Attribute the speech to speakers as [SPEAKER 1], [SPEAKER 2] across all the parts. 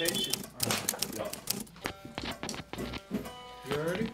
[SPEAKER 1] Alright, yeah. You ready?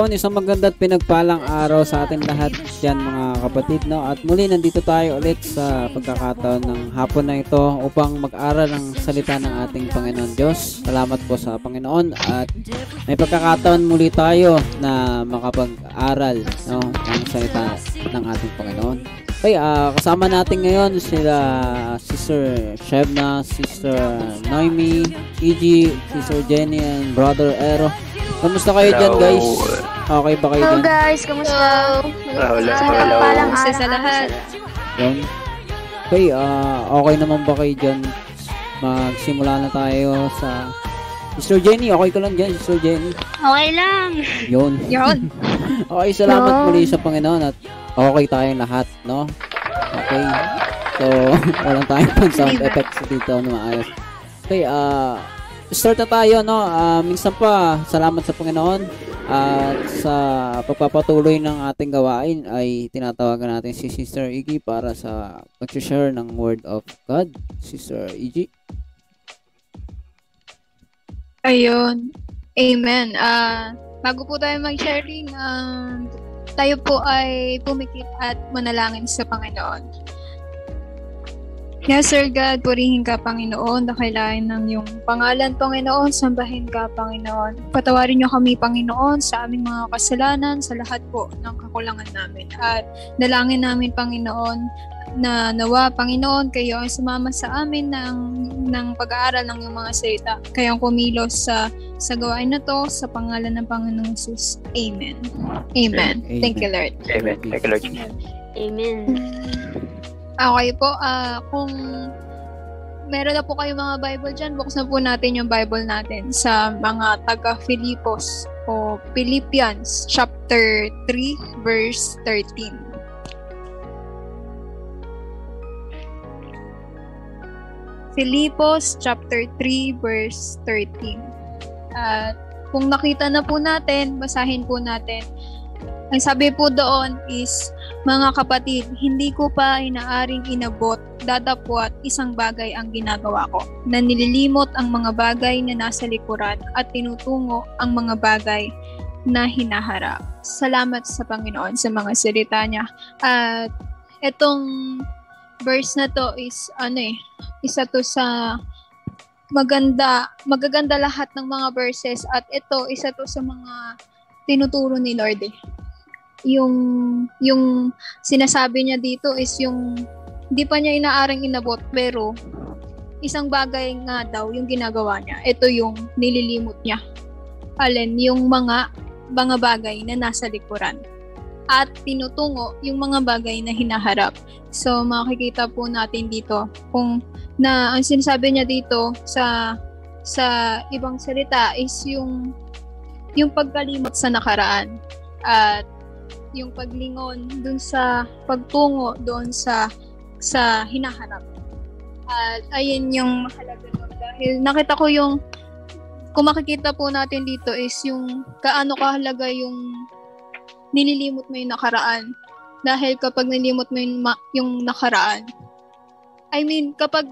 [SPEAKER 2] Yon, isang maganda at pinagpalang araw sa ating lahat yan mga kapatid no at muli nandito tayo ulit sa pagkakataon ng hapon na ito upang mag-aral ng salita ng ating Panginoon Diyos. Salamat po sa Panginoon at may pagkakataon muli tayo na makapag-aral no ng salita ng ating Panginoon. Okay, ah, kasama natin ngayon sila Sister Shebna, Sister Noemi, EG, Sister Jenny, and Brother Ero. Kamusta kayo dyan,
[SPEAKER 3] Hello.
[SPEAKER 2] guys? Okay ba kayo
[SPEAKER 4] Hello
[SPEAKER 2] dyan?
[SPEAKER 4] guys, kamusta?
[SPEAKER 3] Hello. Hello.
[SPEAKER 4] Palang
[SPEAKER 5] Kamusta sa
[SPEAKER 4] araw.
[SPEAKER 5] lahat?
[SPEAKER 2] Yun. Okay, ah, okay naman ba kayo dyan? Magsimula na tayo sa... Sister Jenny, okay ka lang dyan, Sister Jenny.
[SPEAKER 4] Okay lang.
[SPEAKER 2] Yun.
[SPEAKER 5] Yun.
[SPEAKER 2] Okay, salamat
[SPEAKER 4] Yun.
[SPEAKER 2] muli sa Panginoon at okay tayong lahat, no? Okay. So, walang tayong pang sound effects dito na maayos. Okay, ah start na tayo, no? Ah, minsan pa, salamat sa Panginoon at sa pagpapatuloy ng ating gawain ay tinatawagan natin si Sister Iggy para sa pag-share ng Word of God. Sister Iggy.
[SPEAKER 5] Ayun. Amen. Ah, bago po tayo mag-sharing, um, tayo po ay pumikit at manalangin sa Panginoon. Yes, Sir God, purihin ka, Panginoon, dakilain ng iyong pangalan, Panginoon, sambahin ka, Panginoon. Patawarin niyo kami, Panginoon, sa aming mga kasalanan, sa lahat po ng kakulangan namin. At dalangin namin, Panginoon, na nawa, Panginoon, kayo ay sumama sa amin ng, ng pag-aaral ng iyong mga salita. Kayong kumilos sa, sa gawain na to, sa pangalan ng Panginoong Jesus. Amen. Amen.
[SPEAKER 2] Amen.
[SPEAKER 5] Thank you, Lord.
[SPEAKER 3] Amen. Thank you, Lord.
[SPEAKER 4] Amen.
[SPEAKER 5] Okay po, ah kung meron na po kayo mga Bible dyan, buksan po natin yung Bible natin sa mga taga-Filipos o Philippians chapter 3 verse 13. Filipos chapter 3 verse 13. At kung nakita na po natin, basahin po natin. Ang sabi po doon is, mga kapatid, hindi ko pa inaaring inabot, dadapwat isang bagay ang ginagawa ko, na nililimot ang mga bagay na nasa likuran at tinutungo ang mga bagay na hinaharap. Salamat sa Panginoon sa mga salita niya. At itong verse na to is ano eh, isa to sa maganda, magaganda lahat ng mga verses at ito isa to sa mga tinuturo ni Lord eh. Yung yung sinasabi niya dito is yung hindi pa niya inaaring inabot pero isang bagay nga daw yung ginagawa niya. Ito yung nililimot niya. Alin, yung mga mga bagay na nasa likuran at tinutungo yung mga bagay na hinaharap. So makikita po natin dito kung na ang sinasabi niya dito sa sa ibang salita is yung yung pagkalimot sa nakaraan at yung paglingon dun sa pagtungo doon sa sa hinaharap. At ayun yung mahalaga doon dahil nakita ko yung kung makikita po natin dito is yung kaano kahalaga yung nililimot mo yung nakaraan. Dahil kapag nilimot mo yung, ma- yung nakaraan, I mean, kapag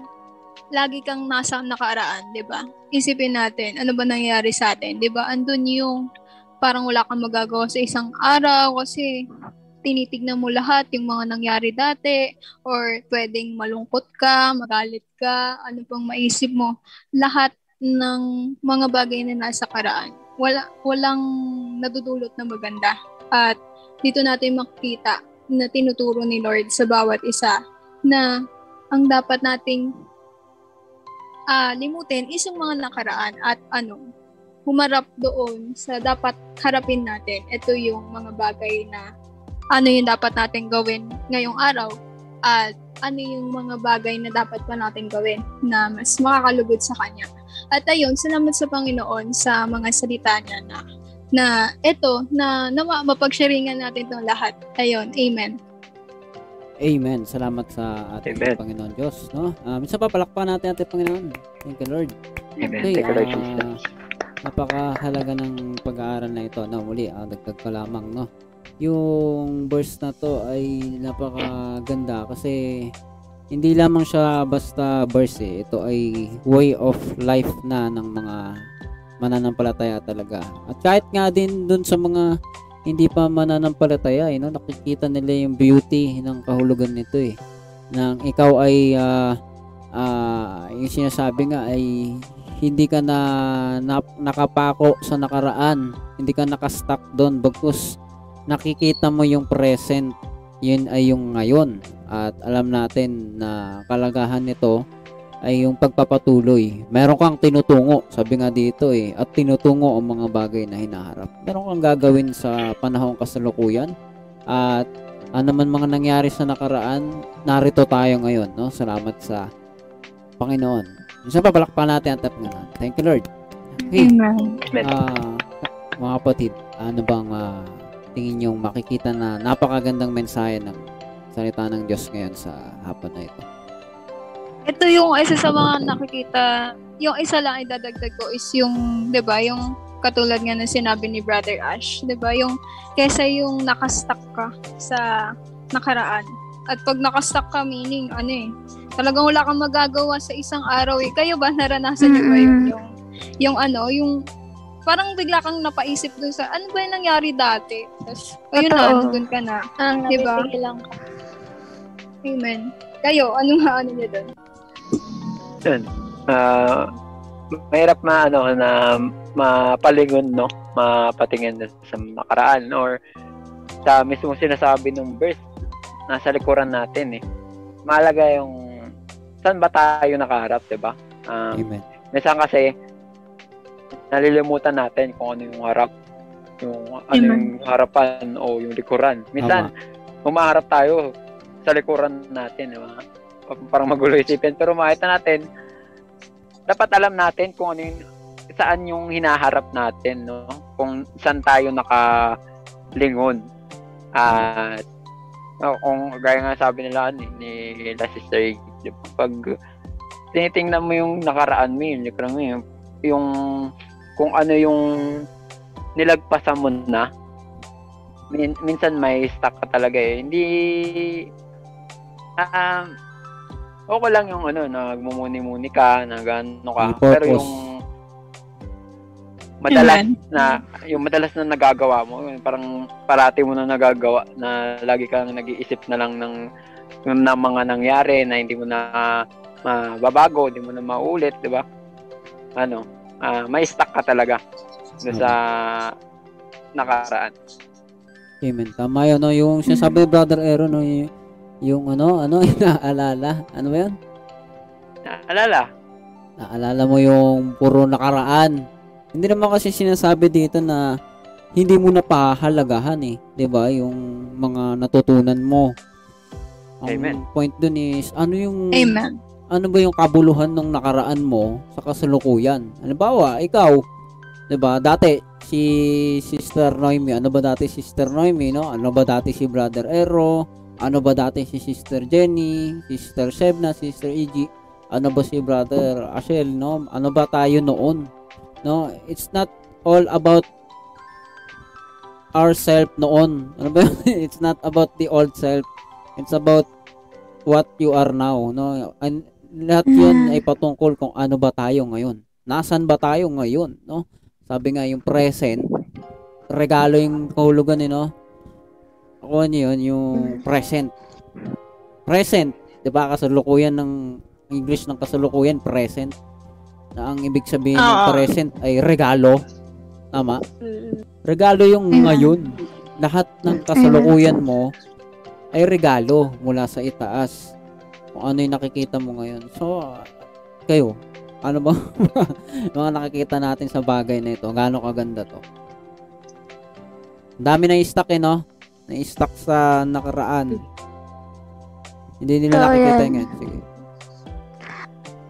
[SPEAKER 5] lagi kang nasa nakaraan, 'di ba? Isipin natin, ano ba nangyayari sa atin, 'di ba? Andun yung parang wala kang magagawa sa isang araw kasi tinitignan mo lahat yung mga nangyari dati or pwedeng malungkot ka, magalit ka, ano pang maisip mo. Lahat ng mga bagay na nasa karaan. Wala, walang nadudulot na maganda. At dito natin makikita na tinuturo ni Lord sa bawat isa na ang dapat nating ah limutin is yung mga nakaraan at ano, humarap doon sa dapat harapin natin. Ito yung mga bagay na ano yung dapat natin gawin ngayong araw at ano yung mga bagay na dapat pa natin gawin na mas makakalugod sa Kanya. At ayun, salamat sa Panginoon sa mga salita niya na na ito, na, na ma- mapag-sharingan natin itong lahat. Ayun, Amen.
[SPEAKER 2] Amen. Salamat sa ating
[SPEAKER 3] Amen.
[SPEAKER 2] Panginoon Diyos, no? Um, isa pa palakpan natin ating Panginoon. Thank you, Lord.
[SPEAKER 3] Amen.
[SPEAKER 2] Okay,
[SPEAKER 3] Thank you, Lord Jesus.
[SPEAKER 2] Napakahalaga ng pag-aaral na ito. No, muli, ah, dagdag ko lamang, no? Yung verse na to ay napakaganda kasi hindi lamang siya basta verse eh. Ito ay way of life na ng mga mananampalataya talaga. At kahit nga din dun sa mga hindi pa mananampalataya, eh, no? nakikita nila yung beauty ng kahulugan nito eh. Nang ikaw ay ah, ah, yung sinasabi nga ay hindi ka na, na nakapako sa nakaraan, hindi ka nakastuck doon bagkus nakikita mo yung present, yun ay yung ngayon. At alam natin na kalagahan nito ay yung pagpapatuloy. Meron kang tinutungo, sabi nga dito eh, at tinutungo ang mga bagay na hinaharap. Meron kang gagawin sa panahong kasalukuyan at ano man mga nangyari sa nakaraan, narito tayo ngayon, no? Salamat sa Panginoon. Isa pa palakpan natin ang tap ngayon. Thank you, Lord. Okay. Ah, mga kapatid, ano bang ah, tingin yung makikita na napakagandang mensahe ng salita ng Diyos ngayon sa hapon na ito?
[SPEAKER 5] Ito yung isa sa mga nakikita, yung isa lang idadagdag ko is yung, 'di ba, yung katulad nga ng sinabi ni Brother Ash, 'di ba, yung kesa yung nakastuck ka sa nakaraan. At pag nakastuck ka, meaning, ano eh, talagang wala kang magagawa sa isang araw eh. Kayo ba, naranasan niyo ba yun? Yung, yung ano, yung parang bigla kang napaisip dun sa, ano ba yung nangyari dati? Tapos, ayun na, nandun ka na.
[SPEAKER 4] Ang
[SPEAKER 5] Diba?
[SPEAKER 4] napipigilan ka.
[SPEAKER 5] Amen. Kayo, ano nga ano niyo dun?
[SPEAKER 3] Yun. Ah, mahirap ma ano na mapalingon no, mapatingin dun sa nakaraan or sa mismo sinasabi ng verse nasa likuran natin eh. Mahalaga yung saan ba tayo nakaharap, 'di ba? Um,
[SPEAKER 2] Amen.
[SPEAKER 3] minsan kasi nalilimutan natin kung ano yung harap yung ano
[SPEAKER 5] Amen.
[SPEAKER 3] yung harapan o yung likuran. Minsan humaharap tayo sa likuran natin, di ba? Parang magulo isipin. Pero makita natin, dapat alam natin kung ano yung, saan yung hinaharap natin, no? Kung saan tayo nakalingon. At, no, kung gaya nga sabi nila ni, ni La Sister, pag tinitingnan mo yung nakaraan mo, likuran mo, yung, yung kung ano yung nilagpasan mo na, min, minsan may stuck ka talaga eh. Hindi, ah, okay lang yung ano, nagmumuni-muni ka, nag ano ka, pero yung madalas
[SPEAKER 5] Amen.
[SPEAKER 3] na, yung madalas na nagagawa mo, parang parati mo na nagagawa, na lagi kang nag-iisip na lang ng, ng mga nangyari na hindi mo na mababago, hindi mo na maulit, di ba? Ano, ah, may stuck ka talaga doon sa nakaraan.
[SPEAKER 2] Amen. Tama yun, no? Yung sinasabi ni Brother Aaron, no? Yung, yung ano, ano, inaalala. Ano ba yun?
[SPEAKER 3] Alala,
[SPEAKER 2] Naalala mo yung puro nakaraan. Hindi naman kasi sinasabi dito na hindi mo na pahalagahan eh. 'Di ba Yung mga natutunan mo. Ang
[SPEAKER 3] Amen.
[SPEAKER 2] point dun is, ano yung
[SPEAKER 5] Amen.
[SPEAKER 2] ano ba yung kabuluhan ng nakaraan mo sa kasalukuyan? Halimbawa, ikaw, 'Diba? Dati si Sister Noemi, ano ba dati si Sister Noemi, no? Ano ba dati si Brother Ero? Ano ba dati si Sister Jenny, Sister Shebna, Sister Ig? Ano ba si Brother Ashel, no? Ano ba tayo noon? No, it's not all about ourself noon. Ano ba? it's not about the old self. It's about what you are now, no? And lahat 'yun ay patungkol kung ano ba tayo ngayon. Nasaan ba tayo ngayon, no? Sabi nga yung present, regalo yung kahulugan eh, no? Ako ano yun, yung present. Present, 'di ba? Kasalukuyan ng English ng kasalukuyan, present. Na ang ibig sabihin ng
[SPEAKER 4] Oo.
[SPEAKER 2] present ay regalo. Tama? Regalo yung ngayon. Lahat ng kasalukuyan mo ay regalo mula sa itaas. Kung ano yung nakikita mo ngayon. So, ah, kayo, ano ba mga nakikita natin sa bagay na ito? Gaano kaganda to? Ang dami na i-stock eh, no? Na-stock sa nakaraan. Hindi nila
[SPEAKER 6] Oo,
[SPEAKER 2] nakikita
[SPEAKER 6] yan.
[SPEAKER 2] yung ngayon. Sige.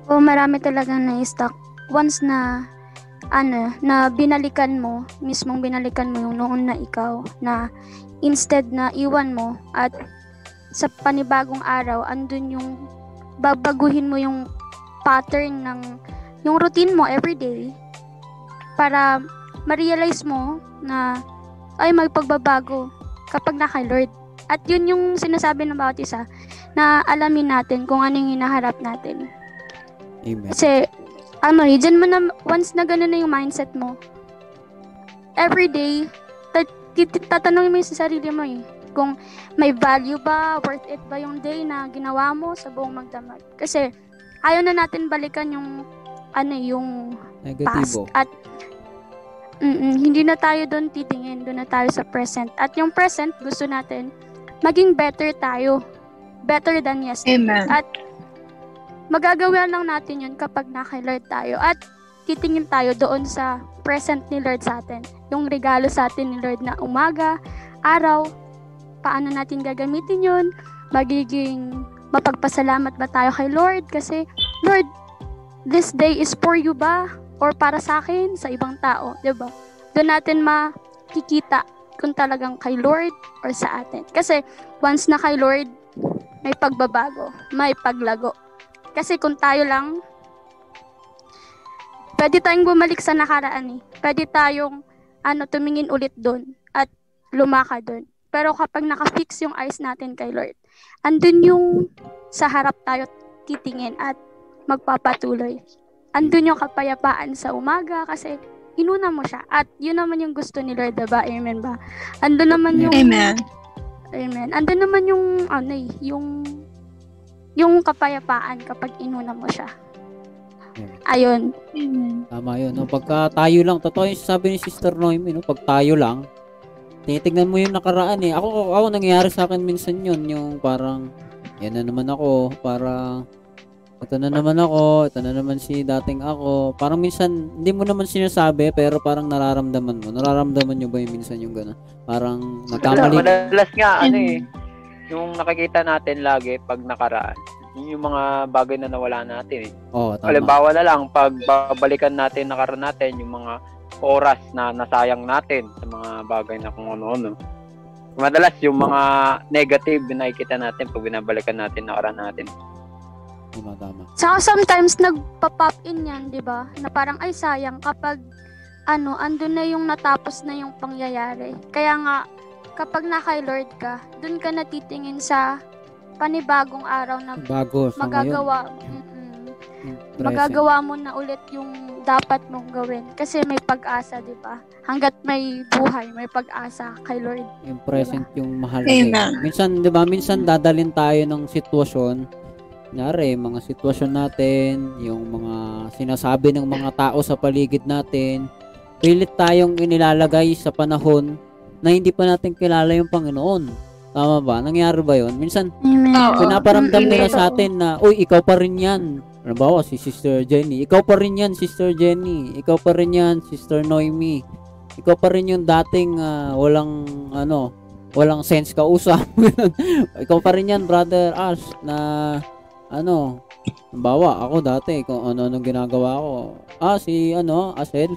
[SPEAKER 6] O marami talagang na-stock. Once na ano, na binalikan mo, mismong binalikan mo yung noon na ikaw, na instead na iwan mo at sa panibagong araw, andun yung babaguhin mo yung pattern ng yung routine mo everyday para ma-realize mo na ay magpagbabago kapag na kay Lord. At yun yung sinasabi ng bawat isa na alamin natin kung ano yung hinaharap natin.
[SPEAKER 2] Amen.
[SPEAKER 6] Kasi, ano eh, dyan mo na, once na gano'n na yung mindset mo, everyday, ta- tit- tatanungin mo yung sa sarili mo eh, kung may value ba, worth it ba yung day na ginawa mo sa buong magdamag. Kasi, ayaw na natin balikan yung, ano eh, yung past.
[SPEAKER 2] Negatibo.
[SPEAKER 6] At, mm hindi na tayo doon titingin, doon na tayo sa present. At yung present, gusto natin, maging better tayo. Better than yesterday.
[SPEAKER 5] Amen.
[SPEAKER 6] At magagawa lang natin yun kapag naka Lord tayo. At titingin tayo doon sa present ni Lord sa atin. Yung regalo sa atin ni Lord na umaga, araw, paano natin gagamitin yun, magiging mapagpasalamat ba tayo kay Lord? Kasi, Lord, this day is for you ba? Or para sa akin, sa ibang tao, 'di ba? Doon natin makikita kung talagang kay Lord or sa atin. Kasi, once na kay Lord, may pagbabago, may paglago. Kasi kung tayo lang, pwede tayong bumalik sa nakaraan eh. Pwede tayong ano, tumingin ulit doon at lumaka doon. Pero kapag nakafix yung eyes natin kay Lord, andun yung sa harap tayo titingin at magpapatuloy. Andun yung kapayapaan sa umaga kasi inuna mo siya. At yun naman yung gusto ni Lord, diba? Amen ba? Andun naman yung
[SPEAKER 5] Amen.
[SPEAKER 6] Amen. Andun naman yung ano eh, yung yung kapayapaan kapag inuna mo siya. Ayun.
[SPEAKER 5] Amen.
[SPEAKER 2] Tama yun. No? Pagka tayo lang, totoo yung sabi ni Sister Noemi, no? pag tayo lang, tinitignan mo yung nakaraan eh. Ako, ako nangyayari sa akin minsan yun, yung parang, yan na naman ako, parang, ito na naman ako, ito na naman si dating ako. Parang minsan, hindi mo naman sinasabi, pero parang nararamdaman mo. Nararamdaman nyo ba yung minsan yung gano'n? Parang nagkamali.
[SPEAKER 3] Madalas nga, ano eh, yung nakikita natin lagi pag nakaraan, yun yung mga bagay na nawala natin eh.
[SPEAKER 2] Oo, tama.
[SPEAKER 3] Halimbawa na lang, pag babalikan natin nakaraan natin, yung mga oras na nasayang natin sa mga bagay na kung ano-ano. Madalas yung mga negative na nakikita natin pag binabalikan natin nakaraan natin.
[SPEAKER 2] Tama, tama.
[SPEAKER 6] Saka sometimes nagpa-pop in yan, 'di ba? Na parang ay sayang kapag ano, andun na yung natapos na yung pangyayari. Kaya nga kapag naka Lord ka, dun ka natitingin sa panibagong araw na
[SPEAKER 2] Bago sa
[SPEAKER 6] magagawa mm-mm,
[SPEAKER 2] yung present.
[SPEAKER 6] magagawa mo na ulit yung dapat mong gawin kasi may pag-asa, 'di ba? Hanggat may buhay, may pag-asa kay Lord.
[SPEAKER 2] yung present yung mahalaga.
[SPEAKER 5] Amen.
[SPEAKER 2] eh. Minsan, 'di ba, minsan dadalin tayo ng sitwasyon. Kunyari, mga sitwasyon natin, yung mga sinasabi ng mga tao sa paligid natin, pilit tayong inilalagay sa panahon na hindi pa natin kilala yung Panginoon. Tama ba? Nangyari ba yun? Minsan, pinaparamdam nila sa atin na, uy, ikaw pa rin yan. Halimbawa, si Sister Jenny. Ikaw pa rin yan, Sister Jenny. Ikaw pa rin yan, Sister Noemi. Ikaw pa rin yung dating ah, walang, ano, walang sense kausap. ikaw pa rin yan, Brother Ash, na, ano, halimbawa, ako dati, kung ano-anong ginagawa ko. Ah, si, ano, Asel.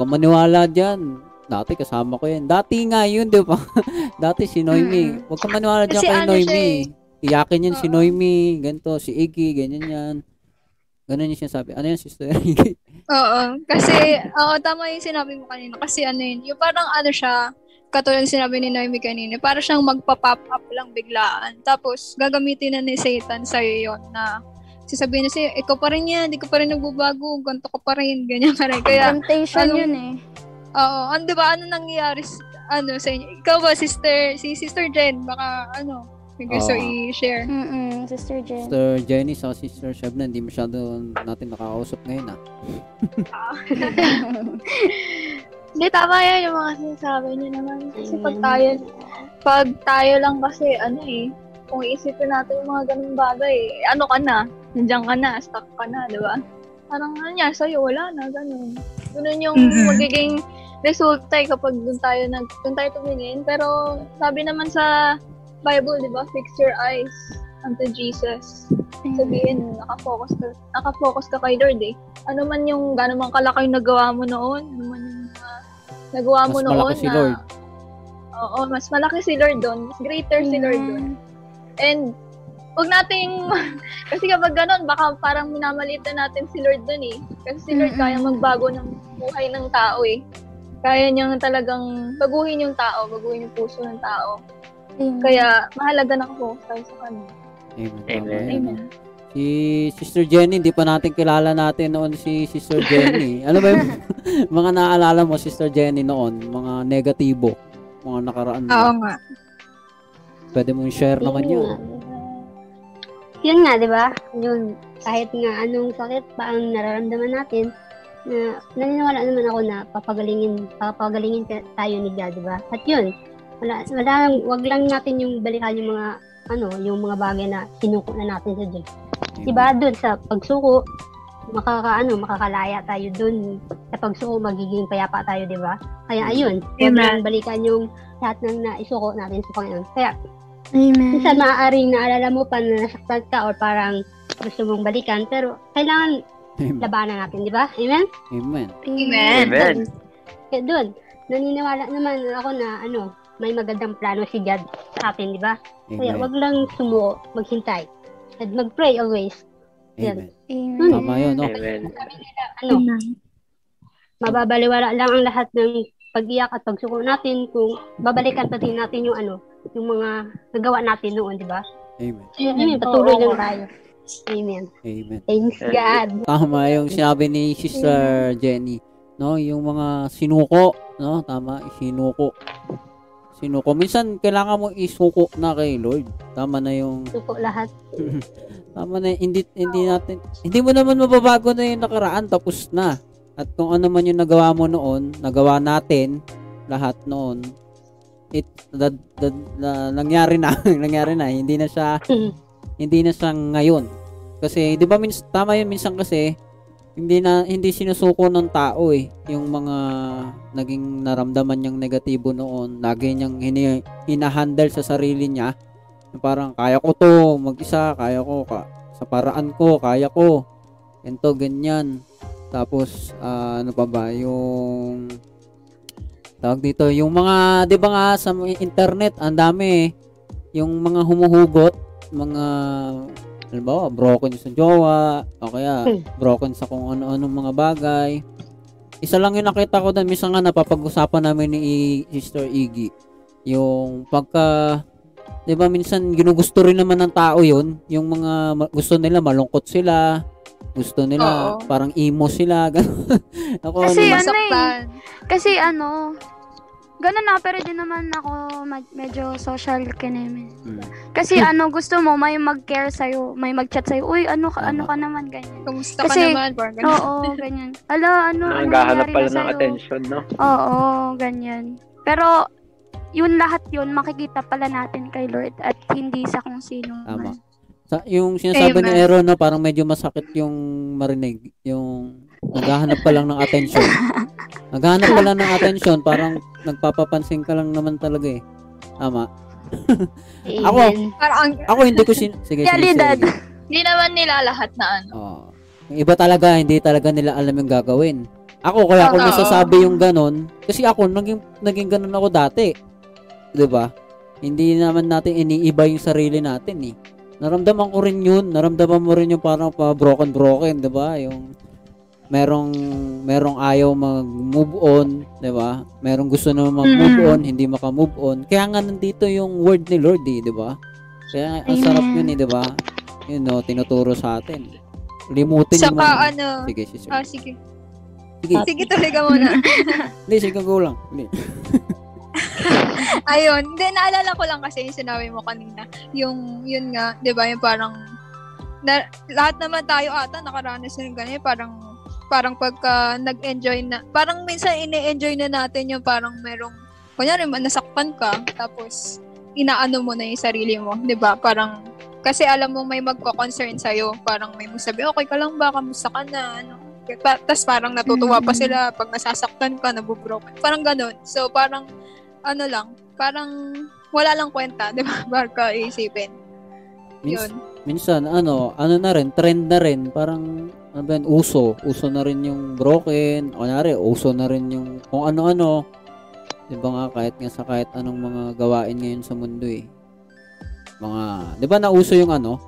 [SPEAKER 2] ka maniwala dyan. Dati kasama ko yan. Dati nga yun, di ba? Dati si Noemi. Huwag ka maniwala dyan
[SPEAKER 5] Kasi
[SPEAKER 2] kay
[SPEAKER 5] ano siya
[SPEAKER 2] Noemi.
[SPEAKER 5] eh.
[SPEAKER 2] Iyakin yan si
[SPEAKER 5] Oo.
[SPEAKER 2] Noemi. Ganto, si Iggy, ganyan yan. Ganun yung sinasabi. Ano yan, sister Iggy?
[SPEAKER 5] Oo. Kasi, oo, tama yung sinabi mo kanina. Kasi ano yun, yung parang ano siya, katulad sinabi ni Noemi kanina, para siyang magpa-pop up lang biglaan. Tapos, gagamitin na ni Satan sa'yo yun na sasabihin na sa'yo, ikaw pa rin yan, di ka pa rin nagbabago, ganito ka pa rin, ganyan ka rin. Kaya,
[SPEAKER 6] Temptation
[SPEAKER 5] ano-
[SPEAKER 6] yun eh.
[SPEAKER 5] Oo, ano, di ba, ano nangyayari s- ano, sa inyo? Ikaw ba, sister, si Sister Jen, baka, ano, may gusto
[SPEAKER 2] Oo.
[SPEAKER 5] i-share.
[SPEAKER 6] Mm-mm, Sister Jen.
[SPEAKER 2] Sister Jenny sa Sister Shebna, hindi masyado natin nakakausap ngayon, ah.
[SPEAKER 7] Hindi, tama yan yung mga sinasabi niyo naman. Kasi pag tayo, pag tayo lang kasi, ano eh, kung iisipin natin yung mga ganung bagay, ano ka na, nandiyan ka na, stuck ka na, di ba? Parang ano niya, sa'yo, wala na, ganun. Ganun yung
[SPEAKER 5] Mhm.
[SPEAKER 7] magiging resulta eh, kapag doon tayo, nag, doon tayo tumingin. Pero sabi naman sa Bible, di ba, fix your eyes unto Jesus. Sabihin, nakafocus ka, nakafocus ka kay Lord eh. Ano man yung, gano'n man kalaki yung nagawa mo noon, ano man yung mga nagawa mo
[SPEAKER 2] Mas
[SPEAKER 7] noon
[SPEAKER 2] malaki si
[SPEAKER 7] na,
[SPEAKER 2] Lord.
[SPEAKER 7] Oo, mas malaki si Lord doon. Mas greater si Lord doon. And, wag nating, kasi kapag ganun, baka parang minamaliit na natin si Lord doon eh. Kasi si Lord kaya magbago ng buhay ng tao eh. Kaya niyang talagang baguhin yung tao, baguhin yung puso ng tao.
[SPEAKER 6] Amen.
[SPEAKER 7] Kaya, mahalaga na ako tayo sa kanya.
[SPEAKER 2] Amen.
[SPEAKER 3] Amen.
[SPEAKER 7] Amen.
[SPEAKER 2] Si Sister Jenny, hindi pa natin kilala natin noon si Sister Jenny. ano ba yung mga naalala mo, Sister Jenny noon? Mga negatibo, mga nakaraan mo.
[SPEAKER 5] Oo nga.
[SPEAKER 2] Pwede mong share naman
[SPEAKER 4] Yun
[SPEAKER 2] yun.
[SPEAKER 4] nga, di ba? Yun, kahit nga anong sakit pa ang nararamdaman natin, na naniniwala naman ako na papagalingin, papagalingin tayo ni God, di ba? At yun, wala, wala, wag lang natin yung balikan yung mga, ano, yung mga bagay na sinuko na natin sa Diyos. Diba, dun sa pagsuko, makaka, ano, makakalaya tayo dun. Sa pagsuko, magiging payapa tayo, di ba? Kaya ayun,
[SPEAKER 5] Amen.
[SPEAKER 4] lang balikan yung lahat ng naisuko natin sa Panginoon. Kaya,
[SPEAKER 6] Amen.
[SPEAKER 4] minsan maaaring naalala mo pa na nasaktan ka or parang gusto mong balikan, pero kailangan
[SPEAKER 2] Amen.
[SPEAKER 4] labanan natin, di ba? Amen?
[SPEAKER 2] Amen.
[SPEAKER 5] Amen.
[SPEAKER 3] Amen.
[SPEAKER 4] Kaya doon, naniniwala naman ako na ano, may magandang plano si God sa atin, di ba? Kaya wag lang sumuko, maghintay. At mag-pray always.
[SPEAKER 2] Amen.
[SPEAKER 6] Amen.
[SPEAKER 2] Tama yun, no?
[SPEAKER 3] Amen.
[SPEAKER 4] Ano, mababaliwala lang ang lahat ng pag-iyak at pagsuko natin kung babalikan pati natin yung ano, yung mga nagawa natin noon, di ba?
[SPEAKER 2] Amen.
[SPEAKER 4] Amen. Patuloy lang tayo. Amen.
[SPEAKER 2] Amen.
[SPEAKER 4] Thanks God.
[SPEAKER 2] Tama yung sinabi ni Sister Jenny. No, yung mga sinuko, no? Tama, sinuko. Sinuko. Minsan kailangan mo isuko na kay Lord. Tama na yung
[SPEAKER 4] Suko lahat.
[SPEAKER 2] tama na hindi hindi natin hindi mo naman mababago na yung nakaraan tapos na. At kung ano man yung nagawa mo noon, nagawa natin lahat noon. It that, that, na- nangyari na, nangyari na. Hindi na siya hindi na siya ngayon. Kasi 'di ba mins tama yun minsan kasi hindi na hindi sinusuko ng tao eh yung mga naging naramdaman niyang negatibo noon lagi niyang hini, hinahandle sa sarili niya parang kaya ko to mag-isa kaya ko ka, sa paraan ko kaya ko ganito ganyan tapos ah, ano pa ba yung tawag dito yung mga 'di ba nga sa internet ang dami eh. yung mga humuhugot mga halimbawa broken sa jowa o kaya
[SPEAKER 4] Hmm.
[SPEAKER 2] broken sa kung ano-anong mga bagay isa lang yung nakita ko doon minsan nga napapag-usapan namin ni I- Sister Iggy yung pagka 'di ba minsan ginugusto rin naman ng tao yun yung mga gusto nila malungkot sila gusto nila
[SPEAKER 5] Oo.
[SPEAKER 2] parang emo sila ganun ako
[SPEAKER 6] Kasi
[SPEAKER 2] ano,
[SPEAKER 6] ano eh,
[SPEAKER 5] Masaktan.
[SPEAKER 6] kasi ano, ganun na, pero di naman ako mag- medyo social kineme.
[SPEAKER 2] Mm.
[SPEAKER 6] Kasi ano, gusto mo, may mag-care sa'yo, may mag-chat sa'yo, uy, ano ka, ano ka naman, ganyan.
[SPEAKER 5] Kamusta
[SPEAKER 6] Kasi-
[SPEAKER 5] ka naman? Parang ganun.
[SPEAKER 6] Oo, ganyan. Ala, ano, ano
[SPEAKER 3] Nanggahanap
[SPEAKER 6] nangyari
[SPEAKER 3] pala ng
[SPEAKER 6] sa'yo?
[SPEAKER 3] attention, no?
[SPEAKER 6] Oo, ganyan. Pero, yun lahat yun, makikita pala natin kay Lord at hindi sa kung sino
[SPEAKER 2] Tama.
[SPEAKER 6] man.
[SPEAKER 2] Sa, yung sinasabi ni
[SPEAKER 5] Amen.
[SPEAKER 2] Aaron no, parang medyo masakit yung marinig. Yung naghahanap ka lang ng attention. naghahanap ka lang ng attention, parang nagpapapansin ka lang naman talaga eh. Tama. Ako.
[SPEAKER 5] Parang, ang-
[SPEAKER 2] Ako hindi ko sin... Sige, sige, sige.
[SPEAKER 7] Hindi naman nila lahat na ano.
[SPEAKER 2] Oo. Yung iba talaga, hindi talaga nila alam yung gagawin. Ako kaya ako nasasabi yung ganon kasi ako naging naging ganon ako dati. 'Di ba? Hindi naman natin iniiba yung sarili natin eh. Naramdaman ko rin yun. Naramdaman mo rin yung parang pa broken broken, 'di ba? Yung merong merong ayaw mag-move on, 'di ba? Merong gusto na mag-move
[SPEAKER 5] Mm.
[SPEAKER 2] on, hindi maka-move on. Kaya nga nandito yung word ni Lord, eh, 'di ba? Kaya ang sarap
[SPEAKER 5] Amen.
[SPEAKER 2] yun eh, 'di ba? Yun no, tinuturo sa atin. Limutin yung
[SPEAKER 5] Saka
[SPEAKER 2] mga...
[SPEAKER 5] ano,
[SPEAKER 2] Sige, sige.
[SPEAKER 5] ah, sige.
[SPEAKER 2] Sige,
[SPEAKER 5] Sige, tuloy ka muna.
[SPEAKER 2] hindi, sige, go lang. Hindi.
[SPEAKER 5] Ayun, hindi, naalala ko lang kasi yung sinabi mo kanina. Yung, yun nga, di ba, yung parang, na, lahat naman tayo ata nakaranas ng ganyan, parang, parang pagka nag-enjoy na, parang minsan ini-enjoy na natin yung parang merong, kunyari, nasakpan ka, tapos, inaano mo na yung sarili mo, di ba? Parang, kasi alam mo may magko-concern sa'yo, parang may masabi, okay ka lang ba, kamusta ka na, ano, pa, tas parang natutuwa pa
[SPEAKER 6] Mm.
[SPEAKER 5] sila pag nasasaktan ka, nabubroken. Parang ganun. So, parang, ano lang, parang wala lang kwenta, di ba? Baka isipin.
[SPEAKER 2] Mins-
[SPEAKER 5] Yun.
[SPEAKER 2] minsan, ano, ano na rin, trend na rin, parang, ano ba yun, uso. Uso na rin yung broken. O nari, uso na rin yung kung ano-ano. Di ba nga, kahit nga sa kahit anong mga gawain ngayon sa mundo eh. Mga, di ba nauso yung ano?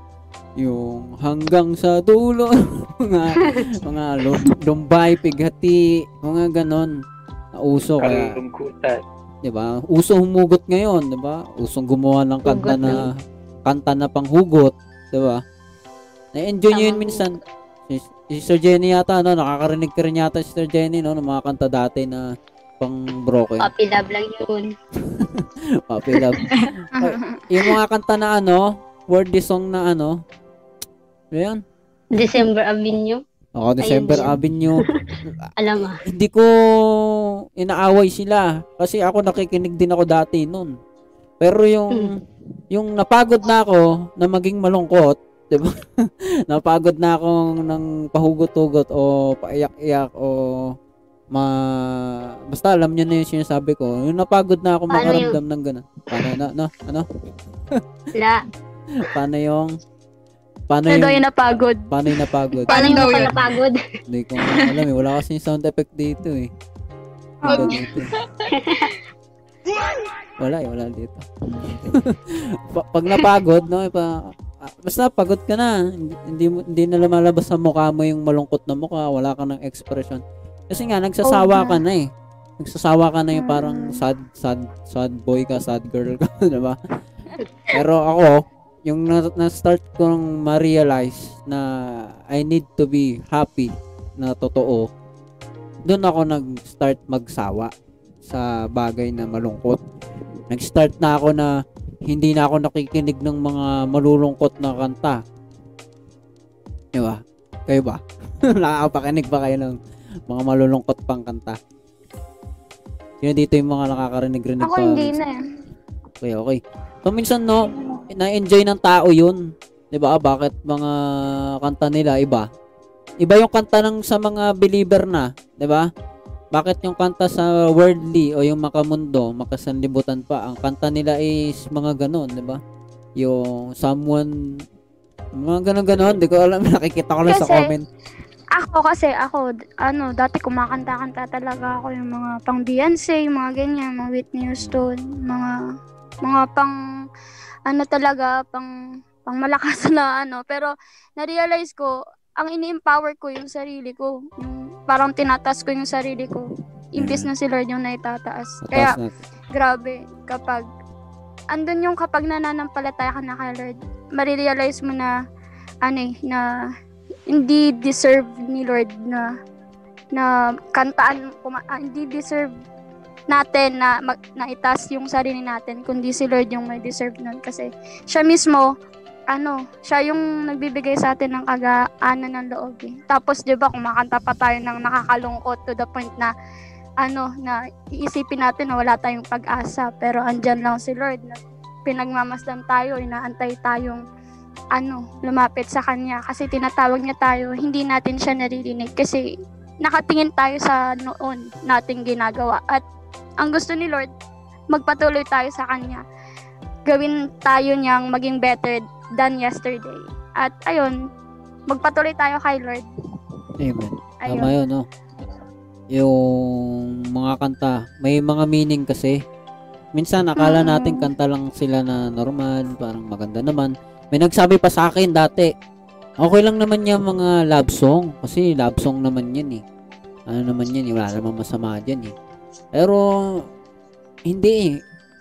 [SPEAKER 2] Yung hanggang sa dulo. mga, mga lum- lumbay, pighati, mga ganon. Nauso kaya,
[SPEAKER 3] Kalungkutan.
[SPEAKER 2] 'Di ba? Uso humugot ngayon, 'di ba? Usong gumawa ng kanta
[SPEAKER 4] Hugot
[SPEAKER 2] na kanta na panghugot, 'di ba? Na-enjoy niyo yun minsan. Si, si Sir Jenny yata no, nakakarinig ka rin yata si Sir Jenny no ng mga kanta dati na pang broken.
[SPEAKER 4] Puppy love lang yun.
[SPEAKER 2] Puppy love. yung mga kanta na ano, worthy song na ano. Ayan.
[SPEAKER 4] December Avenue.
[SPEAKER 2] Ako, December
[SPEAKER 4] Ayun, yun.
[SPEAKER 2] Avenue.
[SPEAKER 4] Alam mo.
[SPEAKER 2] hindi ko inaaway sila kasi ako nakikinig din ako dati noon. Pero yung yung napagod na ako na maging malungkot, 'di ba? napagod na ako ng pahugot-hugot o paiyak-iyak o ma basta alam niyo na yung sinasabi ko. Yung napagod na ako
[SPEAKER 4] Paano
[SPEAKER 2] makaramdam ng ganun. Paano na no? Ano?
[SPEAKER 4] La.
[SPEAKER 2] Paano yung paano
[SPEAKER 6] Ano daw
[SPEAKER 2] yung
[SPEAKER 6] yung napagod?
[SPEAKER 2] paano yung napagod?
[SPEAKER 5] Paano
[SPEAKER 4] Paano
[SPEAKER 5] daw
[SPEAKER 4] mo ka
[SPEAKER 5] yun?
[SPEAKER 4] napagod?
[SPEAKER 2] Hindi ko alam eh. Wala kasing sound effect dito eh. Wala dito. Wala eh, wala dito. Pa- pag napagod, no, pa, ah, basta pagod ka na. Hindi, hindi, na lumalabas sa mukha mo yung malungkot na mukha. Wala ka ng expression. Kasi nga, nagsasawa ka na eh. Nagsasawa ka na yung parang
[SPEAKER 6] Mm.
[SPEAKER 2] sad, sad, sad boy ka, sad girl ka, di ba? Pero ako, yung na, na-start kong ma-realize na I need to be happy na totoo, doon ako nag-start magsawa sa bagay na malungkot. Nag-start na ako na hindi na ako nakikinig ng mga malulungkot na kanta. Di ba? Kayo ba? Nakakapakinig ba kayo ng mga malulungkot pang kanta? Sino dito yung mga nakakarinig-rinig
[SPEAKER 6] Ako
[SPEAKER 2] pa?
[SPEAKER 6] hindi na eh.
[SPEAKER 2] Okay, okay. So, minsan, no, na-enjoy ng tao yun. 'Di ba Bakit mga kanta nila iba? Iba yung kanta ng sa mga believer na. 'di ba Bakit yung kanta sa worldly o yung makamundo, makasanlibutan pa, ang kanta nila is mga ganon, 'di ba Yung someone, mga ganon-ganon, di ko alam, nakikita ko lang sa
[SPEAKER 6] Kasi,
[SPEAKER 2] comment.
[SPEAKER 6] Ako kasi, ako, ano, dati kumakanta-kanta talaga ako yung mga pang Beyonce, yung mga ganyan, mga Whitney Houston, mga, mga pang, ano talaga, pang, pang malakas na ano. Pero, na-realize ko, ang ini-empower ko yung sarili ko. Yung, parang tinatas ko yung sarili ko. Imbis na si Lord yung naitataas. Kaya, grabe, kapag, andun yung kapag nananampalataya ka na kay Lord, marirealize mo na, ano eh, na, hindi deserve ni Lord na na kantaan kuma- ah, hindi deserve natin na mag, na itaas yung sarili natin kundi si Lord yung may deserve nun. Kasi siya mismo ano, siya yung nagbibigay sa atin ng kagaanan ng loob eh. Tapos 'di ba kumakanta pa tayo ng nakakalungkot to the point na ano na iisipin natin na wala tayong pag-asa. Pero andyan lang si Lord na pinagmamasdan tayo, inaantay tayong ano, lumapit sa kanya. Kasi tinatawag niya tayo, hindi natin siya naririnig. Kasi nakatingin tayo sa noon nating ginagawa. At ang gusto ni Lord, magpatuloy tayo sa kanya. Gawin tayo niyang maging better than yesterday. At ayun, magpatuloy tayo kay Lord.
[SPEAKER 2] Amen.
[SPEAKER 6] Ayun.
[SPEAKER 2] Tama yun, no? yung mga kanta, may mga meaning kasi. Minsan akala natin kanta lang sila na normal, parang maganda naman. May nagsabi pa sa akin dati, okay lang naman yung mga love song kasi love song naman yan eh. Ano naman yan eh, wala naman masama dyan eh. Pero hindi eh.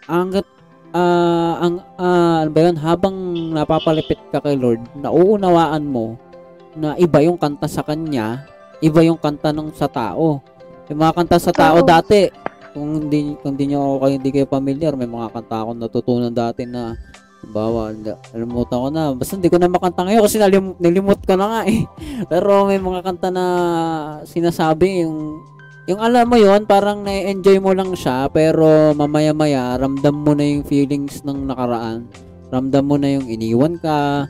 [SPEAKER 2] Hanggat ah ang ah, ano ba yun, habang napapalipit ka kay Lord, nauunawaan mo na iba yung kanta sa kanya, iba yung kanta ng sa tao. Yung mga kanta sa tao
[SPEAKER 5] Oo.
[SPEAKER 2] dati, kung hindi kung hindi niyo kayo hindi kayo familiar, may mga kanta akong natutunan dati na bawa, nalimutan ko na. Basta hindi ko na makanta ngayon kasi nalim, nilimot ko na nga eh. Pero may mga kanta na sinasabi yung yung alam mo yon parang na-enjoy mo lang siya pero mamaya-maya ramdam mo na yung feelings ng nakaraan. Ramdam mo na yung iniwan ka,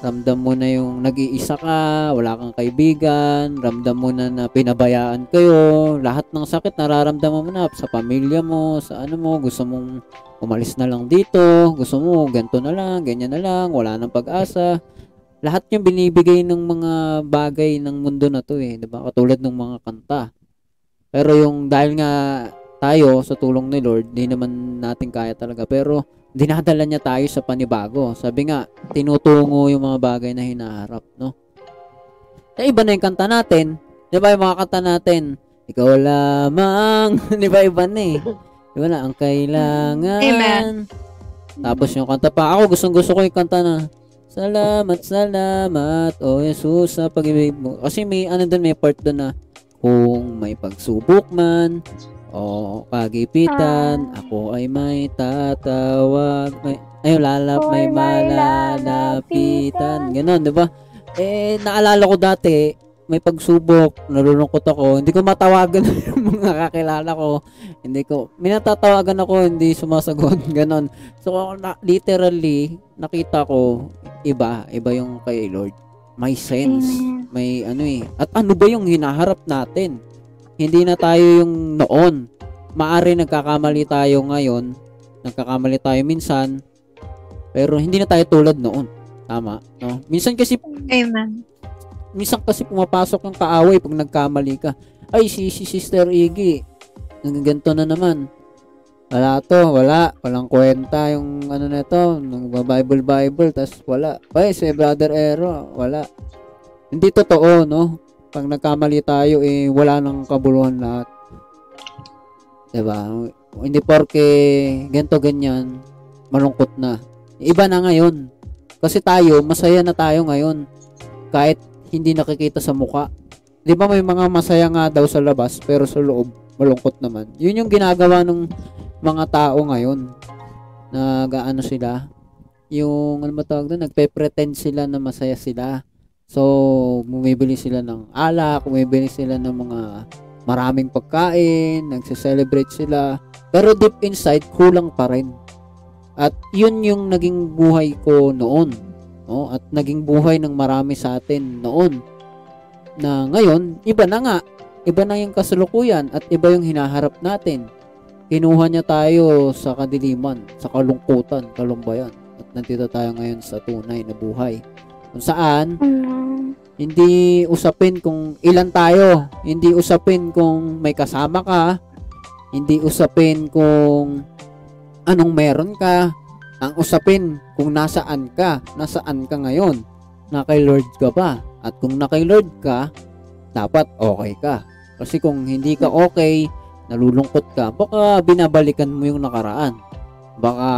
[SPEAKER 2] ramdam mo na yung nag-iisa ka, wala kang kaibigan, ramdam mo na na pinabayaan kayo, lahat ng sakit nararamdaman mo na sa pamilya mo, sa ano mo, gusto mong umalis na lang dito, gusto mo ganto na lang, ganyan na lang, wala nang pag-asa. Lahat yung binibigay ng mga bagay ng mundo na to eh, 'di ba? Katulad ng mga kanta. Pero yung dahil nga tayo sa tulong ni Lord, di naman natin kaya talaga. Pero dinadala niya tayo sa panibago. Sabi nga, tinutungo yung mga bagay na hinaharap, no? Eh, iba na yung kanta natin. Di ba yung mga kanta natin? Ikaw lamang. Di ba iba na eh? Di ba na? Ang kailangan.
[SPEAKER 5] Amen.
[SPEAKER 2] Tapos yung kanta pa. Ako gustong gusto ko yung kanta na Salamat, salamat, O Jesus, sa pag-ibig mo. Kasi may, ano doon, may part doon na kung may pagsubok man o kagipitan, ako ay may tatawag, may, ayun, lalap, may
[SPEAKER 6] may
[SPEAKER 2] malalapitan. Ganon, di ba? Eh, naalala ko dati, may pagsubok, nalulungkot ako, hindi ko matawagan yung mga kakilala ko. Hindi ko, minatatawagan ako, hindi sumasagot, ganon. So, na, literally, nakita ko, iba, iba yung kay Lord. May sense.
[SPEAKER 6] Amen.
[SPEAKER 2] May ano eh. At ano ba yung hinaharap natin? Hindi na tayo yung noon. Maari nagkakamali tayo ngayon. Nagkakamali tayo minsan. Pero hindi na tayo tulad noon. Tama, no? Minsan kasi
[SPEAKER 5] Amen.
[SPEAKER 2] minsan kasi pumapasok yung kaaway pag nagkamali ka. Ay, si, si Sister Iggy, ganito na naman. Wala to, wala. Walang kwenta yung ano na to, nung Bible Bible, tas wala. Ay, si Brother Ero, wala. Hindi totoo, no? Pag nagkamali tayo, eh, wala nang kabuluhan lahat. 'Di ba? Hindi porke ganto ganyan, malungkot na. Iba na ngayon. Kasi tayo, masaya na tayo ngayon. Kahit hindi nakikita sa muka. 'Di ba may mga masaya nga daw sa labas pero sa loob malungkot naman. 'Yun yung ginagawa ng mga tao ngayon. Nag-ano sila? Yung ano ba tawag doon? Nagpe-pretend sila na masaya sila. So, bumibili sila ng alak, bumibili sila ng mga maraming pagkain, nagse-celebrate sila. Pero deep inside, kulang pa rin. At yun yung naging buhay ko noon. No? At naging buhay ng marami sa atin noon. Na ngayon, iba na nga. Iba na yung kasalukuyan at iba yung hinaharap natin. Kinuha niya tayo sa kadiliman, sa kalungkutan, kalumbayan. At nandito tayo ngayon sa tunay na buhay. Kung saan,
[SPEAKER 6] Mm.
[SPEAKER 2] hindi usapin kung ilan tayo. Hindi usapin kung may kasama ka. Hindi usapin kung anong meron ka. Ang usapin kung nasaan ka. Nasaan ka ngayon. Na kay Lord ka ba? At kung na kay Lord ka, dapat okay ka. Kasi kung hindi ka okay, nalulungkot ka, baka binabalikan mo yung nakaraan. Baka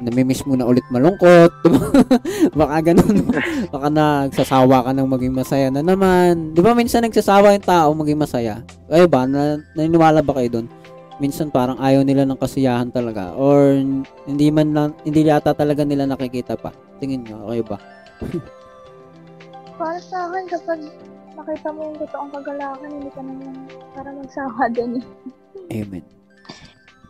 [SPEAKER 2] namimiss mo na ulit malungkot. baka ganun. baka nagsasawa ka ng maging masaya na naman. Di ba minsan nagsasawa yung tao maging masaya? Kayo ba? Na, naniniwala ba kayo doon? Minsan parang ayaw nila ng kasiyahan talaga. Or hindi man lang, hindi yata talaga nila nakikita pa. Tingin nyo, kayo ba?
[SPEAKER 7] Para sa akin, kapag nakita mo yung totoong kagalakan, hindi ka naman para magsawa din. eh.
[SPEAKER 2] Amen.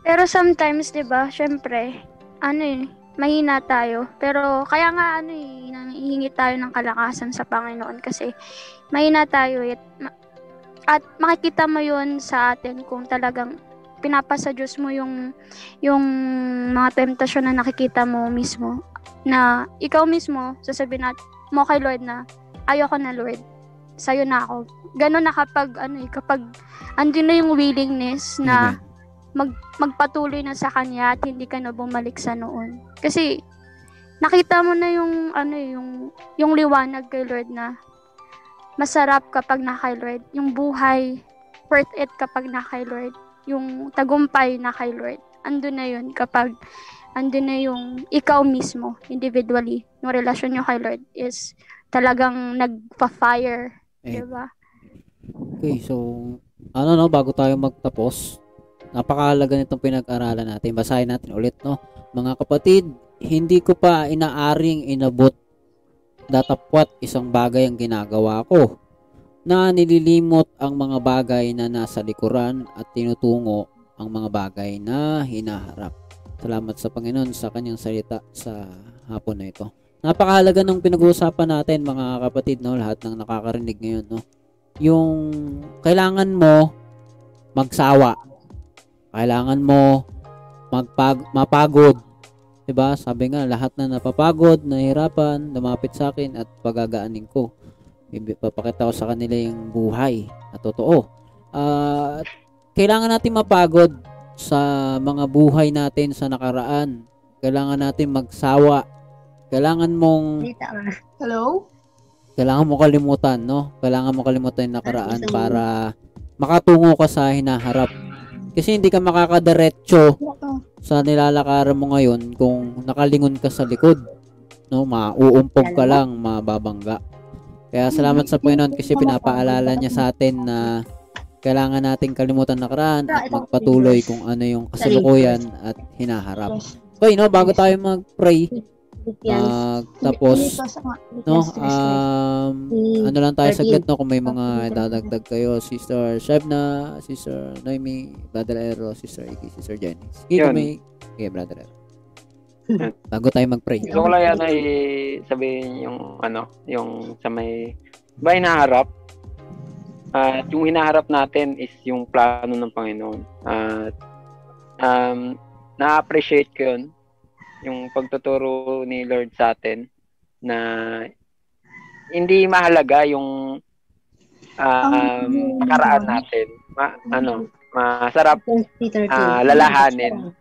[SPEAKER 6] Pero sometimes, 'di ba, syempre, ano eh, mahina tayo. Pero kaya nga ano eh, nangihingi tayo ng kalakasan sa Panginoon kasi mahina tayo eh. Ma- At makikita mo 'yun sa atin kung talagang pinapasa Diyos mo yung yung mga temptasyon na nakikita mo mismo na ikaw mismo sasabihin nat mo kay Lord na ayoko na Lord sa'yo na ako. Ganon na kapag, ano eh, kapag andun na yung willingness na
[SPEAKER 2] Amen.
[SPEAKER 6] mag, magpatuloy na sa kanya at hindi ka na bumalik sa noon. Kasi, nakita mo na yung, ano eh, yung, yung liwanag kay Lord na masarap kapag na kay Lord. Yung buhay, worth it kapag na kay Lord. Yung tagumpay na kay Lord. Andun na yun kapag andun na yung ikaw mismo, individually, yung relasyon nyo kay Lord is talagang nagpa-fire.
[SPEAKER 2] Eh,
[SPEAKER 6] Diba?
[SPEAKER 2] Okay, so ano no, bago tayo magtapos, napakahalaga nitong pinag-aralan natin. Basahin natin ulit, no? Mga kapatid, hindi ko pa inaaring inabot datapwat isang bagay ang ginagawa ko na nililimot ang mga bagay na nasa likuran at tinutungo ang mga bagay na hinaharap. Salamat sa Panginoon sa kanyang salita sa hapon na ito. Napakahalaga ng pinag-uusapan natin mga kapatid, no? Lahat ng nakakarinig ngayon, no? Yung kailangan mo magsawa. Kailangan mo magpag mapagod. 'Di ba? Sabi nga lahat na napapagod, nahihirapan, lumapit sa akin at pagagaanin ko. Ipapakita ko sa kanila yung buhay na totoo. At kailangan natin mapagod sa mga buhay natin sa nakaraan. Kailangan natin magsawa. Kailangan mong
[SPEAKER 4] ka.
[SPEAKER 7] Hello?
[SPEAKER 2] kailangan mo kalimutan, no? Kailangan mo kalimutan yung nakaraan para makatungo ka sa hinaharap. Kasi hindi ka makakadiretso sa nilalakaran mo ngayon kung nakalingon ka sa likod. No, mauumpog ka lang, mababangga. Kaya salamat sa Panginoon kasi pinapaalala niya sa atin na kailangan nating kalimutan nakaraan at magpatuloy kung ano yung kasalukuyan at hinaharap. Okay, no, bago tayo mag-pray,
[SPEAKER 4] Philippians.
[SPEAKER 2] ah, tapos no um ano lang tayo saglit no kung may mga dadagdag kayo sister Shebna sister Noemi brother Ero sister Iki sister Jenny sige
[SPEAKER 3] Yun.
[SPEAKER 2] kung may okay brother Ero bago tayo mag-pray
[SPEAKER 3] Gusto ko lang yan ay sabihin yung ano, yung sa may ba hinaharap. At yung hinaharap natin is yung plano ng Panginoon. At um, na-appreciate ko yun, yung pagtuturo ni Lord sa atin na hindi mahalaga yung um, nakaraan natin. Ma, ano, masarap
[SPEAKER 4] 2013.
[SPEAKER 3] ah, lalahanin.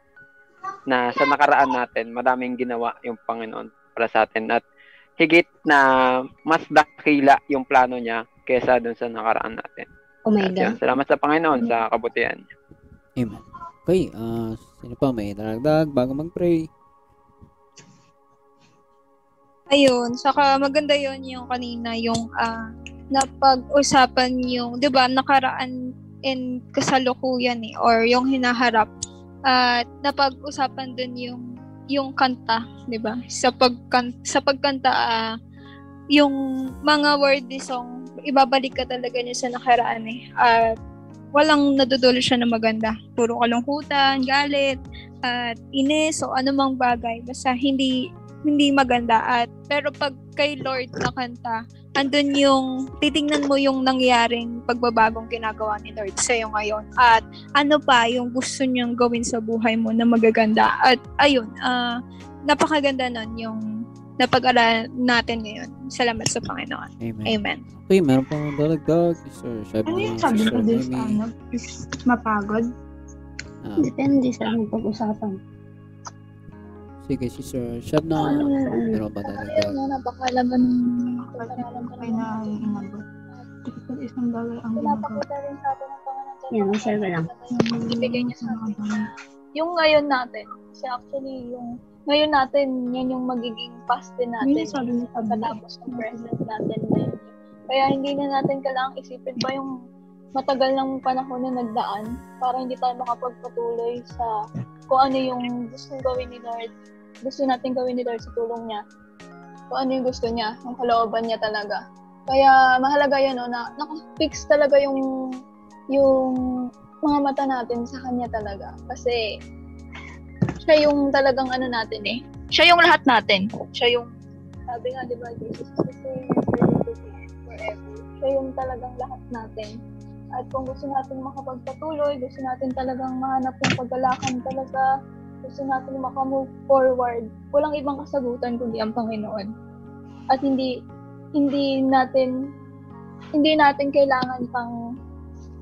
[SPEAKER 3] na sa nakaraan natin, madaming ginawa yung Panginoon para sa atin at higit na mas dakila yung plano niya kesa dun sa nakaraan natin.
[SPEAKER 4] Oh my
[SPEAKER 3] At yun,
[SPEAKER 4] God.
[SPEAKER 3] salamat sa Panginoon sa kabutihan niya.
[SPEAKER 2] amen okay ah sino pa may daragdag bago mag-pray
[SPEAKER 5] Ayun, saka maganda yon yung kanina, yung ah, napag-usapan yung, di ba, nakaraan and kasalukuyan eh, or yung hinaharap. At napag-usapan dun yung yung kanta, di ba? Sa pagkan sa pagkanta ah, yung mga wordy song, ibabalik ka talaga niya sa nakaraan eh. At walang nadudulo siya na maganda. Puro kalungkutan, galit, at inis o anumang bagay. Basta hindi hindi maganda. At pero pag kay Lord na kanta andun yung titingnan mo yung nangyaring pagbabagong ginagawa ni Lord sa iyo ngayon. At ano pa yung gusto niyang gawin sa buhay mo na magaganda. At ayun ah napakaganda nun yung napag-aralan natin ngayon. Salamat sa Panginoon.
[SPEAKER 2] Amen.
[SPEAKER 5] Amen.
[SPEAKER 2] Okay meron pa mga daragdag sister Shebna
[SPEAKER 7] Ano yung sabi ko din sa ano? Is mapagod?
[SPEAKER 2] Ah,
[SPEAKER 4] Depende sa anong pag-usapan.
[SPEAKER 2] Sige sister Shebna
[SPEAKER 4] Ano na, ano.
[SPEAKER 2] meron pa daragdag
[SPEAKER 5] ayun napakalaman ng
[SPEAKER 7] Kaya na inabot. Typical isang bagay ang ginagawa.
[SPEAKER 5] rin sa atin ng Panginoon
[SPEAKER 4] Yan, ko lang.
[SPEAKER 5] ibigay niya sa atin yung ngayon natin, kasi actually yung ngayon natin, yan yung magiging past din natin.
[SPEAKER 7] Yung sabi niya sa
[SPEAKER 5] pagkatapos ng present natin ngayon. Kaya hindi na natin kailangang isipin pa yung matagal ng panahon na nagdaan para hindi tayo makapagpatuloy sa kung ano yung gusto gawin ni Lord. Gusto natin gawin ni Lord sa tulong niya. Kung ano yung gusto niya, yung kalooban niya talaga. Kaya mahalaga yan, no, na nakafix talaga yung yung mga mata natin sa kanya talaga. Kasi siya yung talagang ano natin eh. Siya yung lahat natin. Siya yung, sabi nga, di ba, Jesus is the same forever. Siya yung talagang lahat natin. At kung gusto natin makapagpatuloy, gusto natin talagang mahanap yung paggalakan talaga, gusto natin makamove forward, walang ibang kasagutan kundi ang Panginoon. At hindi hindi natin
[SPEAKER 7] hindi natin kailangan pang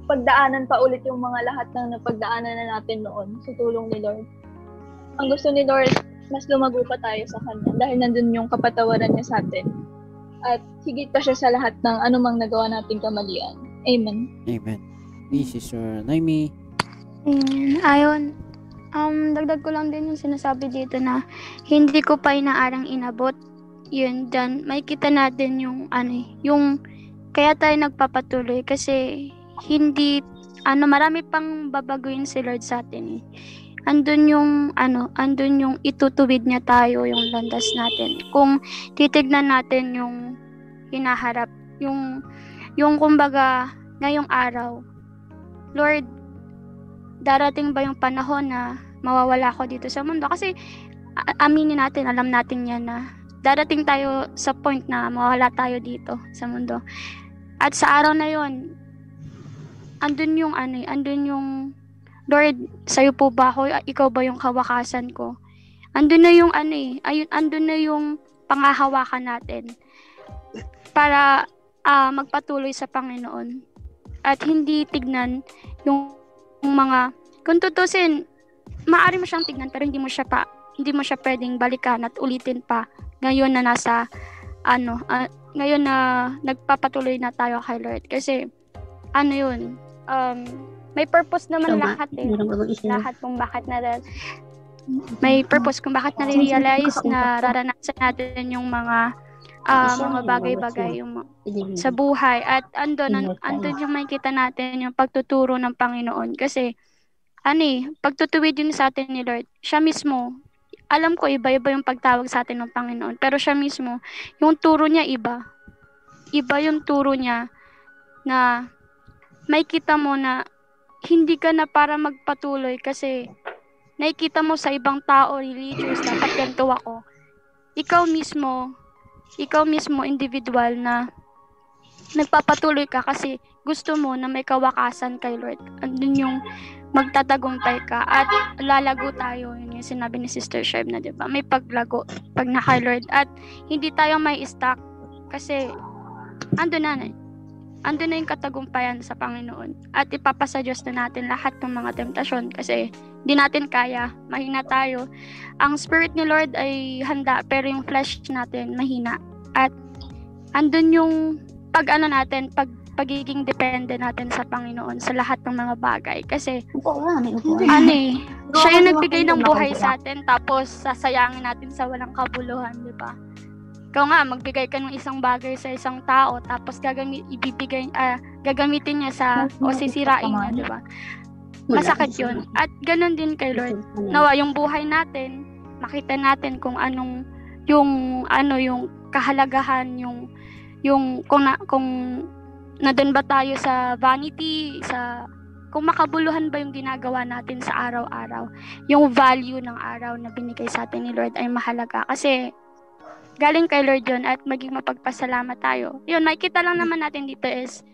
[SPEAKER 7] pagdaanan pa ulit yung mga lahat ng napagdaanan na natin noon sa tulong ni Lord. Ang gusto ni Lord, mas lumago pa tayo sa Kanya dahil nandun yung kapatawaran niya sa atin. At higit pa siya sa lahat ng anumang nagawa nating kamalian. Amen.
[SPEAKER 2] Amen. This is Sir Naimi.
[SPEAKER 6] Mm, ayun. Um, dagdag ko lang din yung sinasabi dito na hindi ko pa inaarang inabot. Yun, dan may kita natin yung ano eh, yung kaya tayo nagpapatuloy kasi hindi ano marami pang babaguhin si Lord sa atin eh. Andun yung ano, andun yung itutuwid niya tayo yung landas natin. Kung titignan natin yung hinaharap, yung yung kumbaga ngayong araw, Lord, darating ba yung panahon na mawawala ako dito sa mundo? Kasi aminin natin, alam natin yan na darating tayo sa point na mawawala tayo dito sa mundo. At sa araw na yon, andun yung ano, eh, andun yung Lord, sa'yo po ba ako? Ikaw ba yung kawakasan ko? Andun na yung ano eh, ayun, andun na yung pangahawakan natin para ah, magpatuloy sa Panginoon. At hindi tignan yung, yung mga, kung tutusin, maaari mo siyang tignan pero hindi mo siya pa, hindi mo siya pwedeng balikan at ulitin pa. Ngayon na nasa, ano, ah, ngayon na nagpapatuloy na tayo kay Lord. Kasi, ano yun, um, may purpose naman
[SPEAKER 4] Tama.
[SPEAKER 6] lahat eh. Lahat kung bakit na may purpose kung bakit nare-realize na raranasan natin yung mga ah, mga bagay-bagay yung sa buhay. At andun an, andun yung makikita natin yung pagtuturo ng Panginoon. Kasi ano eh, pagtutuwid yun sa atin ni Lord siya mismo alam ko iba-iba yung pagtawag sa atin ng Panginoon pero siya mismo yung turo niya iba. Iba yung turo niya na may kita mo na hindi ka na para magpatuloy kasi nakikita mo sa ibang tao religious dapat ganito ako. Ikaw mismo ikaw mismo individual na nagpapatuloy ka kasi gusto mo na may kawakasan kay Lord. Andun yung magtatagumpay ka at lalago tayo. Yun yung sinabi ni Sister Sherb na, di ba? May paglago pag na kay Lord. At hindi tayo may stuck kasi andun na na. Andun na yung katagumpayan sa Panginoon. At ipapasa Diyos na natin lahat ng mga temptasyon kasi di natin kaya. Mahina tayo. Ang spirit ni Lord ay handa pero yung flesh natin mahina. At andun yung pag ano natin, pag pagiging depende natin sa Panginoon sa lahat ng mga bagay. Kasi,
[SPEAKER 4] Upo may upo.
[SPEAKER 6] ano eh, siya yung nagbigay ng buhay sa atin, tapos sasayangin natin sa walang kabuluhan, di ba? Ikaw nga, magbigay ka ng isang bagay sa isang tao, tapos gagamit, ibibigay, ah, gagamitin niya sa, o sisirain niya, di ba? Masakit yun. At ganun din kay Lord. Nawa, yung buhay natin, makita natin kung anong, yung, ano, yung kahalagahan, yung, yung, kung, na, kung, nandun ba tayo sa vanity, sa, kung makabuluhan ba yung ginagawa natin sa araw-araw. Yung value ng araw na binigay sa atin ni Lord ay mahalaga. Kasi, galing kay Lord yun at maging mapagpasalamat tayo. Yun, makikita lang naman natin dito is,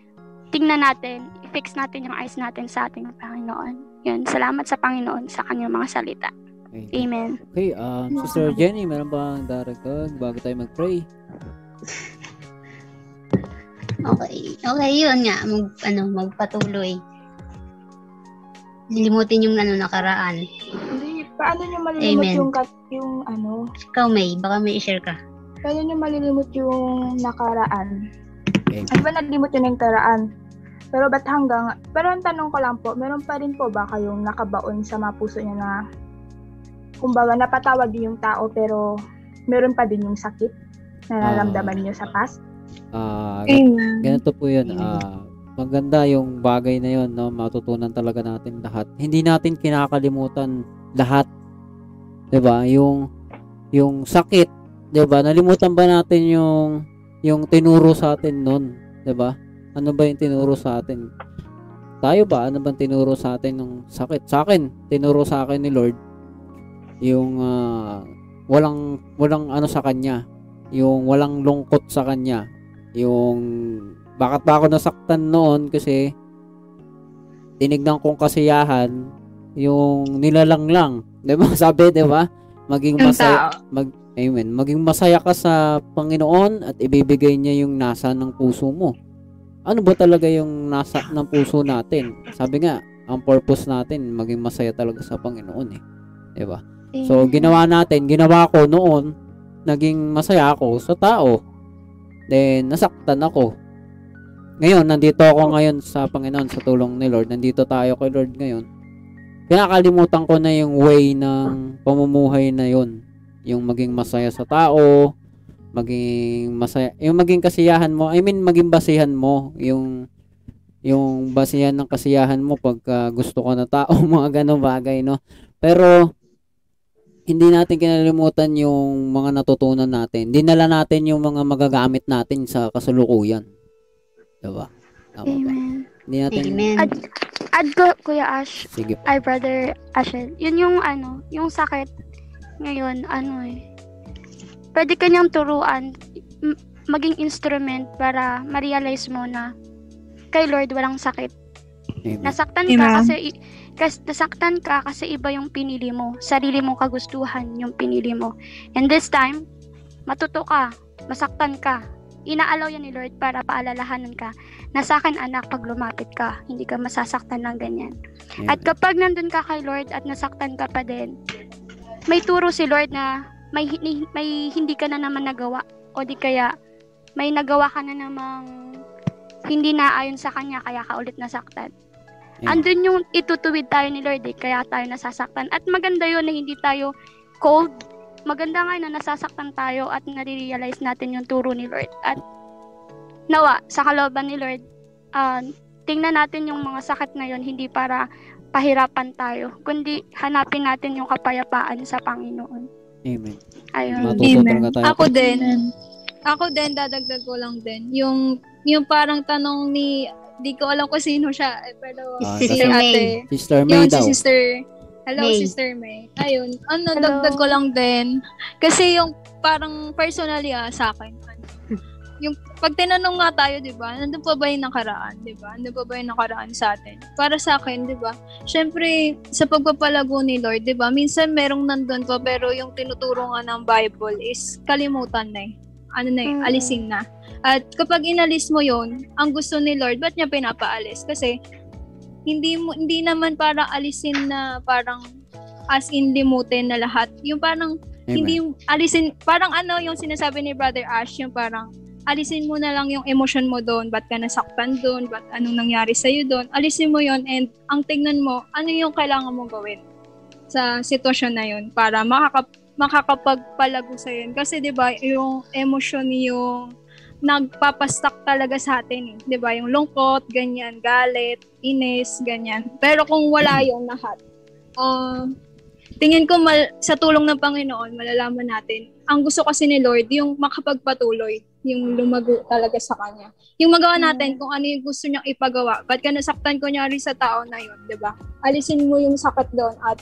[SPEAKER 6] tingnan natin, i-fix natin yung eyes natin sa ating Panginoon. Yun, salamat sa Panginoon sa kanyang mga salita.
[SPEAKER 2] Okay.
[SPEAKER 6] Amen.
[SPEAKER 2] Okay, um, Sister Jenny, meron bang daragdag bago tayo mag-pray?
[SPEAKER 4] Okay. Okay, yun nga. Mag, ano, magpatuloy. Lilimutin yung ano, nakaraan.
[SPEAKER 7] Hindi, paano nyo malilimot
[SPEAKER 4] Amen.
[SPEAKER 7] yung, kat- yung ano,
[SPEAKER 4] Ikaw, May. Baka may i-share ka.
[SPEAKER 7] Paano nyo malilimot yung nakaraan?
[SPEAKER 2] Okay.
[SPEAKER 7] Di ba nalimot yun yung nakaraan? Pero ba't hanggang, pero ang tanong ko lang po, meron pa rin po ba kayong nakabaon sa mga puso nyo na, kumbaga, napatawad din yung tao, pero meron pa din yung sakit na nararamdaman nyo sa past?
[SPEAKER 2] Ah,
[SPEAKER 7] Amen.
[SPEAKER 2] ganito po yun. Ah, maganda yung bagay na yun, no? Matutunan talaga natin lahat. Hindi natin kinakalimutan lahat. 'Di ba? Yung yung sakit, 'di ba? Nalimutan ba natin yung yung tinuro sa atin noon, 'di ba? Ano ba yung tinuro sa atin? Tayo ba ano bang tinuro sa atin ng sakit? Sa akin, tinuro sa akin ni Lord yung ah, walang walang ano sa kanya, yung walang lungkot sa kanya, yung bakit ba ako nasaktan noon kasi tinignan kong kasiyahan yung nilalang lang. 'Di ba? Sabi, 'di ba? Maging masaya mag Amen. Maging masaya ka sa Panginoon at ibibigay niya yung nasa ng puso mo. ano ba talaga yung nasa ng puso natin. Sabi nga, ang purpose natin maging masaya talaga sa Panginoon eh. 'Di ba? So ginawa natin, ginawa ko noon, naging masaya ako sa tao. Then nasaktan ako. Ngayon, nandito ako ngayon sa Panginoon sa tulong ni Lord. Nandito tayo kay Lord ngayon. Kinakalimutan ko na yung way ng pamumuhay na yon yung maging masaya sa tao, maging masaya, yung maging kasiyahan mo, I mean maging basihan mo, yung yung basihan ng kasiyahan mo pagka gusto ko na tao, mga ganong bagay, no? Pero hindi natin kinalimutan yung mga natutunan natin. Dinala natin yung mga magagamit natin sa kasulukuyan. Diba? Tama ba?
[SPEAKER 6] Amen.
[SPEAKER 2] Hindi natin,
[SPEAKER 4] Amen.
[SPEAKER 6] Ad, ad ko, Kuya Ash,
[SPEAKER 2] sige po.
[SPEAKER 6] ay brother Ashel, yun yung ano, yung sakit ngayon, ano eh, pwede kanyang turuan, m- maging instrument para ma-realize mo na kay Lord walang sakit.
[SPEAKER 2] Amen.
[SPEAKER 6] Nasaktan ka
[SPEAKER 5] Amen.
[SPEAKER 6] kasi i- kas, nasaktan ka kasi iba yung pinili mo. Sarili mong kagustuhan yung pinili mo. And this time, matuto ka, masaktan ka. Inaalaw yan ni Lord para paalalahanan ka na sa akin anak pag lumapit ka, hindi ka masasaktan ng ganyan. At
[SPEAKER 2] Amen.
[SPEAKER 6] kapag nandun ka kay Lord at nasaktan ka pa din, may turo si Lord na may, may hindi ka na naman nagawa o di kaya may nagawa ka na namang hindi na ayon sa kanya kaya ka ulit nasaktan.
[SPEAKER 2] Amen.
[SPEAKER 6] Andun yung itutuwid tayo ni Lord eh, kaya tayo nasasaktan. At maganda yun na hindi tayo cold. Maganda nga na nasasaktan tayo at nare-realize natin yung turo ni Lord. At nawa, sa kalooban ni Lord, ah, tingnan natin yung mga sakit na yun, hindi para pahirapan tayo, kundi hanapin natin yung kapayapaan sa Panginoon.
[SPEAKER 2] Amen.
[SPEAKER 6] Ayun.
[SPEAKER 5] Amen.
[SPEAKER 2] tayo.
[SPEAKER 5] Ako din. Ako din, dadagdag ko lang din. Yung, yung parang tanong ni, di ko alam kung sino siya, eh, pero
[SPEAKER 2] Ah,
[SPEAKER 5] si
[SPEAKER 4] Sister May.
[SPEAKER 5] ate.
[SPEAKER 2] Sister May
[SPEAKER 5] Yun, si
[SPEAKER 2] daw.
[SPEAKER 5] Sister, hello
[SPEAKER 4] May.
[SPEAKER 5] Sister May. Ayun, ano,
[SPEAKER 6] Hello.
[SPEAKER 5] dagdag ko lang din. Kasi yung parang personally ah, sa akin, yung pag tinanong nga tayo, di ba, nandun pa ba yung nakaraan, di ba? Nandun pa ba yung nakaraan sa atin? Para sa akin, di ba, syempre, sa pagpapalago ni Lord, di ba, minsan merong nandun pa, pero yung tinuturo nga ng Bible is kalimutan na eh. Ano na eh,
[SPEAKER 6] Mm.
[SPEAKER 5] alisin na. At kapag inalis mo yon ang gusto ni Lord, ba't niya pinapaalis? Kasi, hindi mo hindi naman para alisin na parang as in limutin na lahat. Yung parang
[SPEAKER 2] Amen.
[SPEAKER 5] hindi yung alisin parang ano yung sinasabi ni Brother Ash yung parang alisin mo na lang yung emotion mo doon, ba't ka nasaktan doon, ba't anong nangyari sa'yo doon, alisin mo yon and ang tignan mo, ano yung kailangan mong gawin sa sitwasyon na yun para makaka, makakapagpalago sa yun. Kasi 'di ba yung emotion yung nagpapastak talaga sa atin eh. 'Di ba Yung lungkot, ganyan, galit, inis, ganyan. Pero kung wala yung lahat, uh, tingin ko mal- sa tulong ng Panginoon, malalaman natin, ang gusto kasi ni Lord, yung makapagpatuloy, yung lumago talaga sa Kanya. Yung magawa natin kung ano yung gusto niyang ipagawa. Ba't ka nasaktan kunyari sa tao na yun, di ba? Alisin mo yung sakit doon at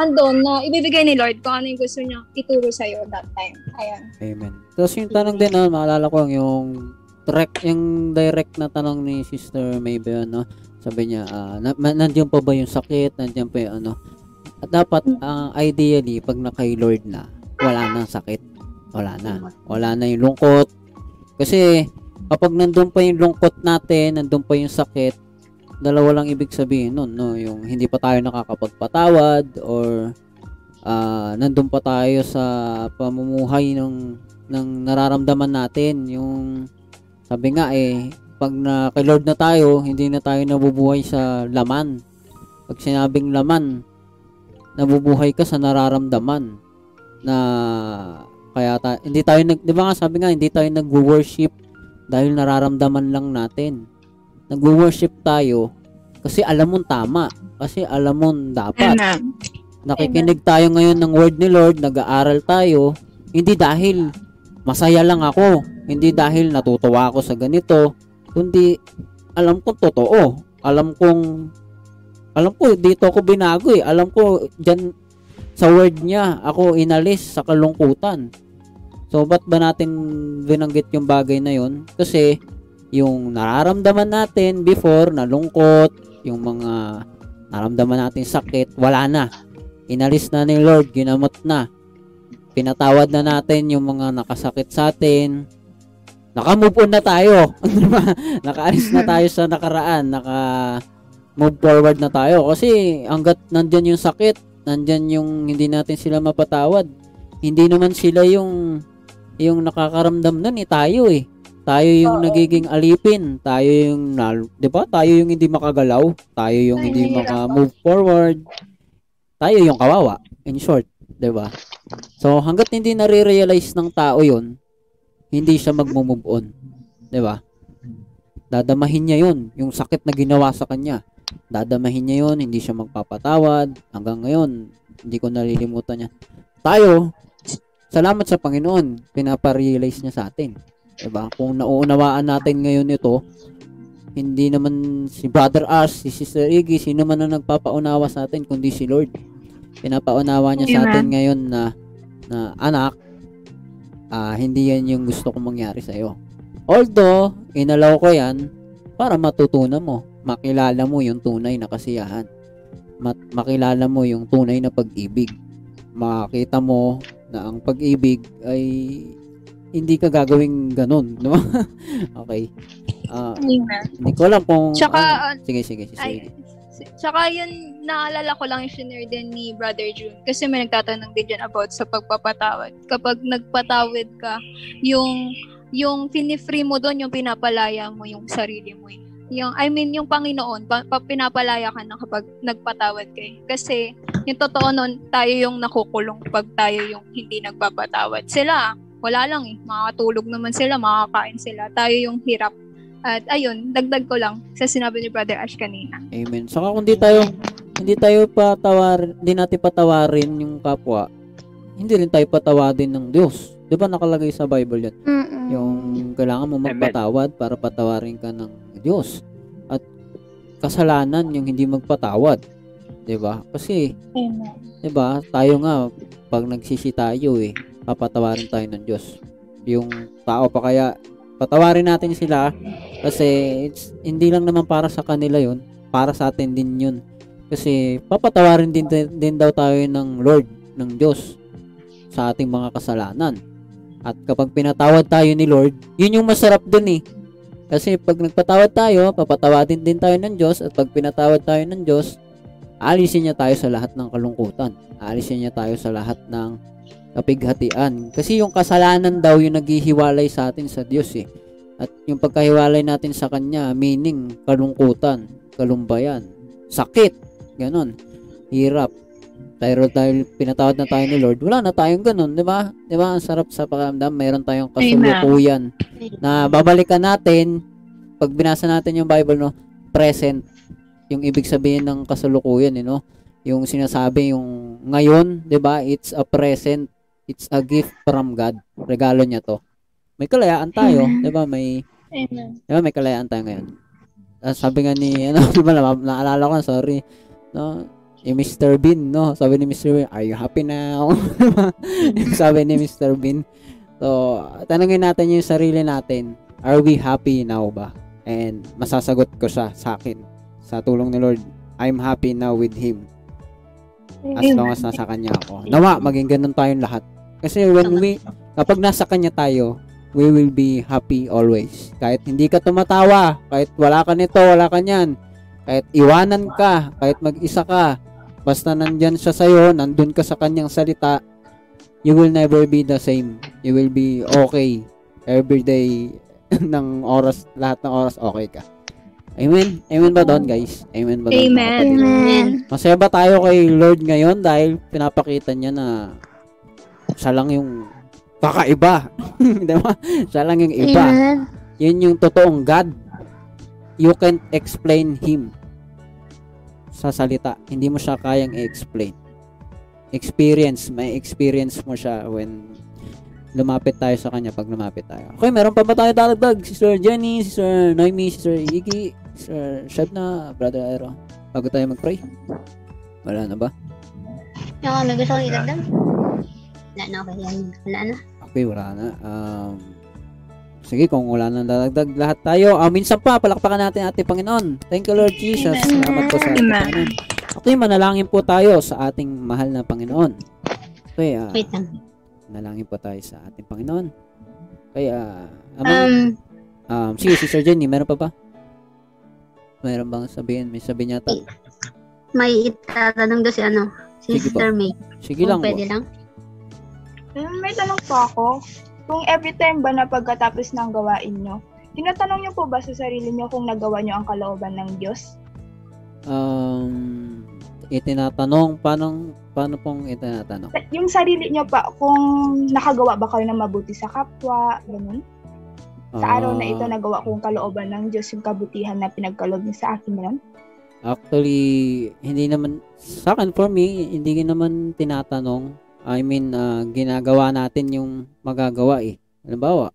[SPEAKER 5] andon na ibibigay ni Lord kung ano yung gusto niyang ituro sa'yo that time. Ayan.
[SPEAKER 2] Amen. Tapos yung tanong din, no, maalala ko yung direct, yung direct na tanong ni Sister May ba yun, no? Sabi niya, ah, na, nandiyan pa ba yung sakit? Nandiyan pa yung ano? At dapat, ang ideally, pag na kay Lord na, wala na sakit. Wala na. Wala na yung lungkot. Kasi, kapag nandun pa yung lungkot natin, nandun pa yung sakit, dalawa lang ibig sabihin nun, no? Yung hindi pa tayo nakakapagpatawad or ah nandun pa tayo sa pamumuhay ng ng nararamdaman natin yung sabi nga eh pag na kay Lord na tayo hindi na tayo nabubuhay sa laman pag sinabing laman nabubuhay ka sa nararamdaman na kaya ta- hindi tayo nag di ba nga sabi nga hindi tayo nagwo-worship dahil nararamdaman lang natin nagwo-worship tayo kasi alam mong tama kasi alam mong dapat nakikinig tayo ngayon ng word ni Lord, nag-aaral tayo, hindi dahil masaya lang ako, hindi dahil natutuwa ako sa ganito, kundi alam kong totoo. Alam kong alam ko dito ako binago eh. Alam ko diyan sa word niya ako inalis sa kalungkutan. So ba't ba natin binanggit yung bagay na yon? Kasi yung nararamdaman natin before na lungkot, yung mga nararamdaman natin sakit, wala na inalis na ni Lord, ginamot na. Pinatawad na natin yung mga nakasakit sa atin. naka-move on na tayo. Diba? Nakaalis na tayo sa nakaraan, naka move forward na tayo kasi hangga't nandyan yung sakit, nandyan yung hindi natin sila mapatawad. Hindi naman sila yung yung nakakaramdam nun eh, tayo eh. Tayo yung
[SPEAKER 7] Oo.
[SPEAKER 2] nagiging alipin, tayo yung nal- 'di ba? Tayo yung hindi makagalaw, tayo yung
[SPEAKER 7] Ay,
[SPEAKER 2] hindi
[SPEAKER 7] nahihirapan.
[SPEAKER 2] maka-move forward. Tayo yung kawawa, in short, 'di ba? So hangga't hindi nare-realize ng tao 'yon, hindi siya magmo-move on, 'di ba? Dadamahin niya 'yon, yung sakit na ginawa sa kanya. Dadamahin niya 'yon, hindi siya magpapatawad. Hanggang ngayon, hindi ko nalilimutan niya. Tayo, salamat sa Panginoon, pinapa-realize niya sa atin. 'Di ba? Kung nauunawaan natin ngayon ito, hindi naman si Brother Ash, si Sister Iggy, sino man ang nagpapaunawa sa atin kundi si Lord. Pinapaunawa niya sa
[SPEAKER 7] Amen.
[SPEAKER 2] atin ngayon na na anak, ah hindi yan yung gusto kong mangyari sa iyo. Although, inalaw ko yan para matutunan mo, makilala mo yung tunay na kasiyahan. Mat- makilala mo yung tunay na pag-ibig. Makita mo na ang pag-ibig ay hindi ka gagawing ganun, no? okay. Ah,
[SPEAKER 7] Amen.
[SPEAKER 2] hindi ko alam kung
[SPEAKER 5] Tsaka,
[SPEAKER 2] ano. Sige, sige, sige.
[SPEAKER 5] Ay, tsaka yun, naalala ko lang yung shinare din ni Brother June. Kasi may nagtatanong din dyan about sa pagpapatawad. Kapag nagpatawad ka, yung yung pinifree mo doon, yung pinapalaya mo yung sarili mo. eh. Yung, I mean, yung Panginoon, pa, pa- pinapalaya ka na kapag nagpatawad ka. eh. Kasi, yung totoo nun, tayo yung nakukulong pag tayo yung hindi nagpapatawad. Sila, wala lang eh. Makakatulog naman sila, makakain sila. Tayo yung hirap. At ayun, dagdag ko lang sa sinabi ni Brother Ash kanina.
[SPEAKER 2] Amen. Saka kung di tayo hindi tayo patawar, hindi natin patawarin yung kapwa, hindi rin tayo patawadin ng Diyos. 'Di ba nakalagay sa Bible 'yan?
[SPEAKER 6] Mm-mm.
[SPEAKER 2] Yung kailangan mo magpatawad para patawarin ka ng Diyos. At kasalanan yung hindi magpatawad. 'Di ba? Kasi. 'di ba? Tayo nga pag nagsisi tayo eh, papatawarin tayo ng Diyos. Yung tao pa kaya patawarin natin sila kasi it's, hindi lang naman para sa kanila 'yon, para sa atin din 'yun. Kasi papatawarin din, din daw tayo ng Lord, ng Diyos sa ating mga kasalanan. At kapag pinatawad tayo ni Lord, yun yung masarap dun eh. Kasi pag nagpatawad tayo, papatawadin din tayo ng Diyos at pag pinatawad tayo ng Diyos, alisin niya tayo sa lahat ng kalungkutan. Alisin niya tayo sa lahat ng kapighatian. Kasi yung kasalanan daw yung naghihiwalay sa atin sa Diyos eh. At yung pagkahiwalay natin sa Kanya, meaning kalungkutan, kalumbayan, sakit, ganon, hirap. Pero dahil pinatawad na tayo ni Lord, wala na tayong ganon, di ba? Di ba? Ang sarap sa pakiramdam, mayroon tayong kasulukuyan na babalikan natin pag binasa natin yung Bible, no, present, yung ibig sabihin ng kasulukuyan, eh, no? Yung sinasabi yung ngayon, 'di ba? It's a present, it's a gift from God. Regalo niya 'to. May kalayaan tayo, 'di ba? May
[SPEAKER 7] Amen.
[SPEAKER 2] 'di ba may kalayaan tayo ngayon. Ah, sabi nga ni ano, 'di ba na, naalala ko, sorry. No, yung Mr. Bean, no? Sabi ni Mr. Bean, are you happy now? Yung sabi ni Mr. Bean. So, tanungin natin yung sarili natin, are we happy now ba? And masasagot ko siya sa akin, sa tulong ni Lord, I'm happy now with Him as long as nasa Kanya ako. Nawa, maging ganun tayong lahat. Kasi when we, kapag nasa Kanya tayo, we will be happy always. Kahit hindi ka tumatawa, kahit wala ka nito, wala ka niyan, kahit iwanan ka, kahit mag-isa ka, basta nandyan siya sa'yo, nandun ka sa kanyang salita, you will never be the same. You will be okay. Every day ng oras, lahat ng oras okay ka. Amen? Amen ba doon, guys? Amen ba doon?
[SPEAKER 5] Amen.
[SPEAKER 6] Amen.
[SPEAKER 2] Masaya ba tayo kay Lord ngayon dahil pinapakita niya na siya lang yung kakaiba. Di ba? Siya lang yung iba.
[SPEAKER 6] Amen.
[SPEAKER 2] Yun yung totoong God. You can't explain Him sa salita. Hindi mo siya kayang i-explain. Experience. May experience mo siya when lumapit tayo sa kanya pag lumapit tayo. Okay, meron pa ba tayo daragdag? Sister Jenny, Sister Noemi, Sister Iggy, Sister Shebna, Brother Aero. Bago tayo mag-pray. Wala na ba?
[SPEAKER 4] Yung ano, gusto kong idagdag? Wala na, okay. Wala na.
[SPEAKER 2] Okay, wala na. Um, sige, kung wala nang dadagdag lahat tayo. Ah, minsan pa, palakpakan natin ating Panginoon. Thank you, Lord Jesus.
[SPEAKER 7] Amen.
[SPEAKER 2] Salamat po sa ating. Panginoon. Okay, manalangin po tayo sa ating mahal na Panginoon. Okay, ah,
[SPEAKER 4] Wait lang.
[SPEAKER 2] nalangin po tayo sa ating Panginoon. Kaya, amang,
[SPEAKER 4] Um,
[SPEAKER 2] um, sige, Sister Jenny, meron pa ba? Meron bang sabihin? May sabihin yata?
[SPEAKER 4] may itatanong doon si ano, si
[SPEAKER 2] Sige po.
[SPEAKER 4] Sister May.
[SPEAKER 2] Sige
[SPEAKER 4] Kung
[SPEAKER 2] lang po.
[SPEAKER 4] pwede lang.
[SPEAKER 7] Hmm, May tanong po ako. Kung every time ba na pagkatapos ng gawain nyo, tinatanong nyo po ba sa sarili nyo kung nagawa nyo ang kalooban ng Diyos?
[SPEAKER 2] Um, itinatanong, paano, paano pong itinatanong?
[SPEAKER 7] Yung sarili nyo pa, kung nakagawa ba kayo ng mabuti sa kapwa, ganun? Sa araw na ito,
[SPEAKER 2] Ah,
[SPEAKER 7] nagawa kong kalooban ng Diyos yung kabutihan na pinagkaloob niya sa akin ngayon.
[SPEAKER 2] Actually, hindi naman, sa akin, for me, hindi naman tinatanong. I mean, ah, ginagawa natin yung magagawa eh. Halimbawa,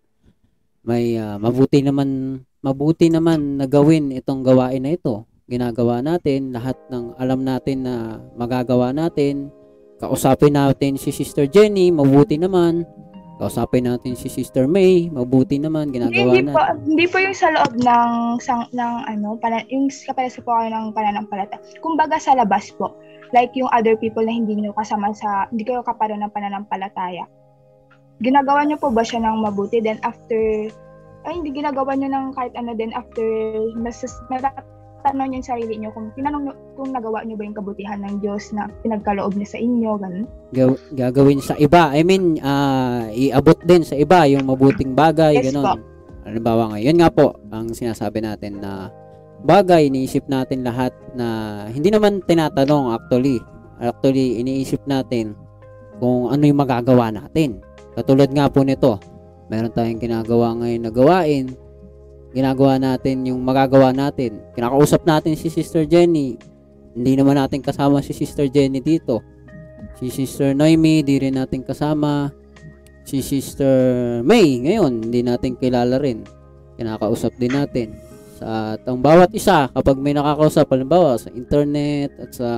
[SPEAKER 2] may ah, mabuti naman, mabuti naman na gawin itong gawain na ito. Ginagawa natin, lahat ng alam natin na magagawa natin. Kausapin natin si Sister Jenny, mabuti naman. Kausapin natin si Sister May, mabuti naman,
[SPEAKER 7] Hindi,
[SPEAKER 2] ginagawa
[SPEAKER 7] hindi
[SPEAKER 2] natin.
[SPEAKER 7] po, hindi po yung sa loob ng, sang, ng ano, pana, yung kapalasa po kayo ng pananampalataya. Kumbaga sa labas po. Like yung other people na hindi nyo kasama sa, hindi kayo kaparo ng pananampalataya. Ginagawa nyo po ba siya ng mabuti? Then after, ay hindi ginagawa nyo ng kahit ano then after, nasas, natatanong yung sarili nyo kung tinanong nyo, kung nagawa nyo ba yung kabutihan ng Diyos na pinagkaloob niya sa inyo, ganun.
[SPEAKER 2] gaw- gagawin sa iba. I mean, ah, iabot din sa iba yung mabuting bagay,
[SPEAKER 7] Yes po.
[SPEAKER 2] ganun. Halimbawa ngayon nga po, ang sinasabi natin na bagay, iniisip natin lahat na hindi naman tinatanong actually. Actually, iniisip natin kung ano yung magagawa natin. Katulad nga po nito, meron tayong ginagawa ngayon na gawain, ginagawa natin yung magagawa natin. Kinakausap natin si Sister Jenny. Hindi naman natin kasama si Sister Jenny dito. Si Sister Noemi, di rin natin kasama. Si Sister May, ngayon, hindi natin kilala rin. Kinakausap din natin. Sa at bawat isa, kapag may nakakausap, halimbawa sa internet at sa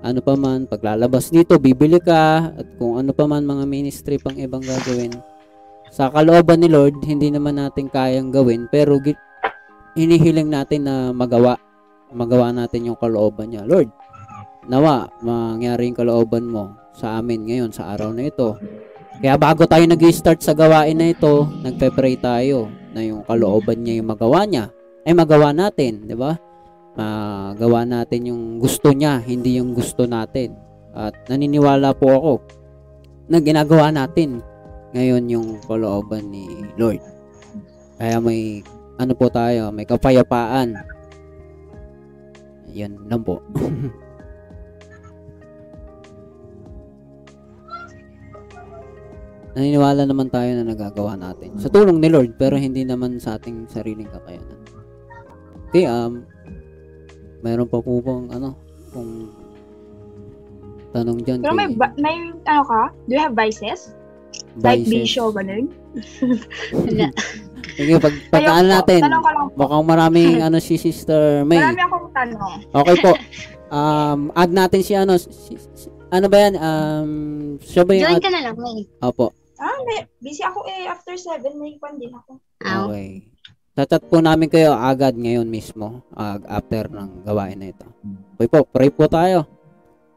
[SPEAKER 2] ano pa man, paglalabas dito, bibili ka at kung ano pa man mga ministry pang ibang gagawin. Sa kalooban ni Lord, hindi naman natin kayang gawin, pero hinihiling natin na magawa. Magawa natin yung kalooban niya. Lord, nawa, mangyari yung kalooban mo sa amin ngayon, sa araw na ito. Kaya bago tayo nag-start sa gawain na ito, nagpe-pray tayo na yung kalooban niya yung magawa niya. Ay magawa natin, di ba? Magawa natin yung gusto niya, hindi yung gusto natin. At naniniwala po ako na ginagawa natin ngayon yung kalooban ni Lord. Kaya may ano po tayo, may kapayapaan. Yan lang po. naniniwala naman tayo na nagagawa natin. Sa tulong ni Lord, pero hindi naman sa ating sariling kakayanan. Okay, um, mayroon pa po bang, ano, kung tanong dyan
[SPEAKER 7] Pero may, ba- may ano ka? Do you have vices? Like
[SPEAKER 2] Vices.
[SPEAKER 7] bisyo, ganun?
[SPEAKER 2] Sige, pag, pagkaan natin,
[SPEAKER 7] Tanong ka lang po.
[SPEAKER 2] mukhang maraming ano si Sister May.
[SPEAKER 7] Marami akong tanong.
[SPEAKER 2] Okay po. Um, add natin si ano, si, si- ano ba yan? Um, siya ba yung
[SPEAKER 4] Join ka na lang, May.
[SPEAKER 2] Opo.
[SPEAKER 7] Ah, hindi. Busy ako eh. After 7, may pan din ako.
[SPEAKER 2] Okay. Chat po namin kayo agad ngayon mismo ag after ng gawain na ito. Okay po, pray po tayo.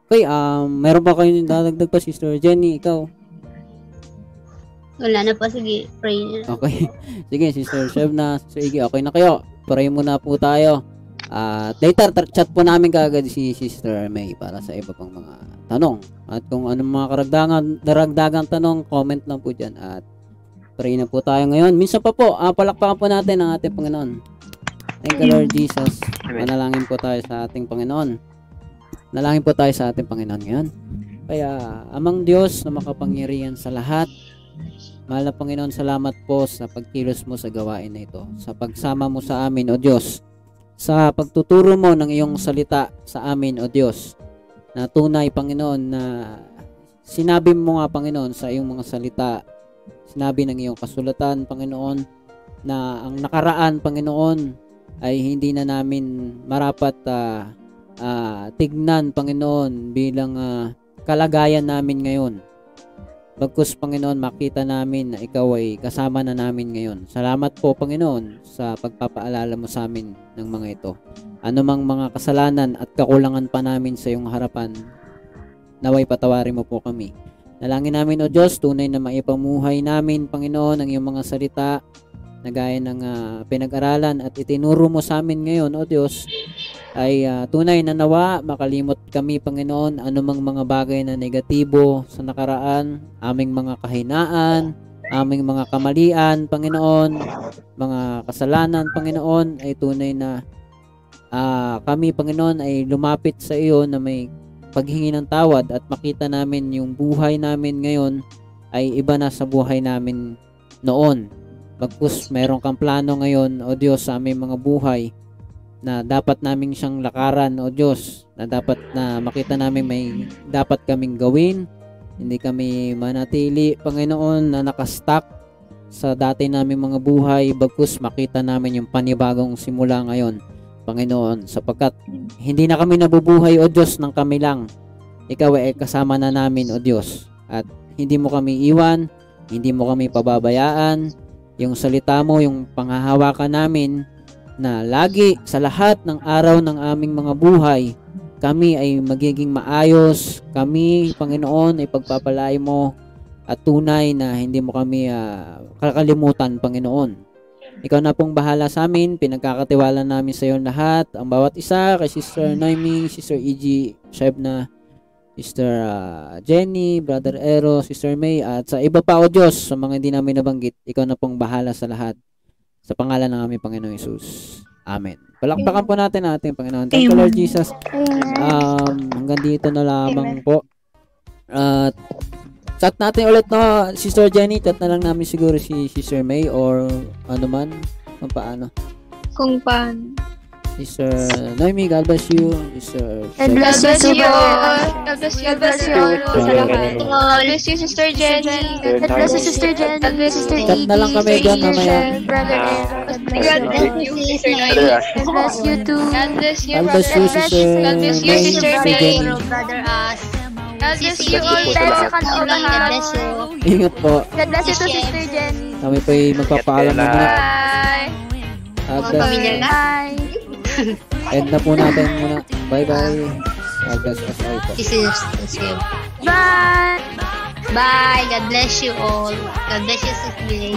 [SPEAKER 2] Okay, um, meron ba kayong dadagdag pa, Sister Jenny? Ikaw?
[SPEAKER 4] Wala na po, sige. Pray na.
[SPEAKER 2] Okay. Sige, Sister Shevna, sige, okay na kayo. Pray muna po tayo. At later, tar- chat po namin kagad si Sister May para sa iba pang mga tanong. At kung anong mga karagdagan, daragdagang tanong, comment lang po dyan. At pray na po tayo ngayon. Minsan pa po, ah, palakpakan po natin ang ating Panginoon. Thank you, Lord Jesus. Manalangin po tayo sa ating Panginoon. Nalangin po tayo sa ating Panginoon ngayon. Kaya, amang Diyos na makapangyarihan sa lahat, Mahal na Panginoon, salamat po sa pagkilos mo sa gawain na ito. Sa pagsama mo sa amin, O Diyos. Sa pagtuturo mo ng iyong salita sa amin, O Diyos. Na tunay, Panginoon, na sinabi mo nga, Panginoon, sa iyong mga salita. Sinabi ng iyong kasulatan, Panginoon, na ang nakaraan, Panginoon, ay hindi na namin marapat ah, ah, tignan, Panginoon, bilang ah, kalagayan namin ngayon. Bagkus Panginoon, makita namin na ikaw ay kasama na namin ngayon. Salamat po Panginoon sa pagpapaalala mo sa amin ng mga ito. Anumang mga kasalanan at kakulangan pa namin sa iyong harapan, naway patawarin mo po kami. Dalangin namin o Diyos, tunay na maipamuhay namin, Panginoon, ang iyong mga salita na gaya ng ah, pinag-aralan at itinuro mo sa amin ngayon, o Diyos, ay ah, tunay na nawa, makalimot kami, Panginoon, anumang mga bagay na negatibo sa nakaraan, aming mga kahinaan, aming mga kamalian, Panginoon, mga kasalanan, Panginoon, ay tunay na ah, kami, Panginoon, ay lumapit sa iyo na may paghingi ng tawad at makita namin yung buhay namin ngayon ay iba na sa buhay namin noon. Bagkus meron kang plano ngayon, O Diyos, sa aming mga buhay na dapat namin siyang lakaran, O Diyos, na dapat na makita namin may dapat kaming gawin. Hindi kami manatili, Panginoon, na nakastuck sa dati naming mga buhay, bagkus makita namin yung panibagong simula ngayon, Panginoon, sapagkat hindi na kami nabubuhay, O Diyos, ng kami lang. Ikaw ay kasama na namin, O Diyos. At hindi mo kami iwan, hindi mo kami pababayaan. Yung salita mo, yung panghahawakan namin na lagi sa lahat ng araw ng aming mga buhay, kami ay magiging maayos. Kami, Panginoon, ay pagpapalay mo at tunay na hindi mo kami ah, kakalimutan, Panginoon. Ikaw na pong bahala sa amin. Pinagkakatiwala namin sa iyo lahat. Ang bawat isa, kay Sister Noemi, Sister E.G. Shebna, Sister ah, Jenny, Brother Ero, Sister May, at sa iba pa o Diyos, sa mga hindi namin nabanggit, ikaw na pong bahala sa lahat. Sa pangalan ng aming Panginoong Yesus. Amen. Palakpakan po natin ang ating Panginoon. Thank you, Lord Jesus. Um, hanggang dito na lamang po. At chat natin ulit no, Sister Jenny, chat na lang namin siguro si Sister May or ano man, kung paano.
[SPEAKER 7] Kung pan.
[SPEAKER 2] Sister Noemi, God bless you. Sister
[SPEAKER 6] God
[SPEAKER 7] God
[SPEAKER 6] bless you,
[SPEAKER 7] you
[SPEAKER 6] Sister.
[SPEAKER 7] God bless you. God bless you. God bless you, Sister Jenny.
[SPEAKER 6] God bless you, Sister Jen.
[SPEAKER 7] God bless
[SPEAKER 6] Sister
[SPEAKER 7] you.
[SPEAKER 2] Chat na lang kami dyan mamaya.
[SPEAKER 6] Brother. God bless
[SPEAKER 7] God
[SPEAKER 6] you.
[SPEAKER 7] bless you, Sister Noemi.
[SPEAKER 6] God bless you too.
[SPEAKER 7] God bless you,
[SPEAKER 2] God bless you,
[SPEAKER 7] brother.
[SPEAKER 2] Sister
[SPEAKER 7] God bless you,
[SPEAKER 2] May,
[SPEAKER 7] Sister May.
[SPEAKER 2] Jenny.
[SPEAKER 4] Brother As.
[SPEAKER 7] God bless you all.
[SPEAKER 6] Dahil sa
[SPEAKER 4] God
[SPEAKER 6] kalooban.
[SPEAKER 4] bless you.
[SPEAKER 2] Ingat po.
[SPEAKER 6] God bless you too, Sister Jen.
[SPEAKER 2] Kami po ay magpapaalam na muna.
[SPEAKER 7] Bye.
[SPEAKER 2] God bless.
[SPEAKER 4] na.
[SPEAKER 6] Bye.
[SPEAKER 2] End na po natin muna. Bye-bye. God bless us all po.
[SPEAKER 6] Bye.
[SPEAKER 4] Bye. God bless you all. God bless you, Sis May.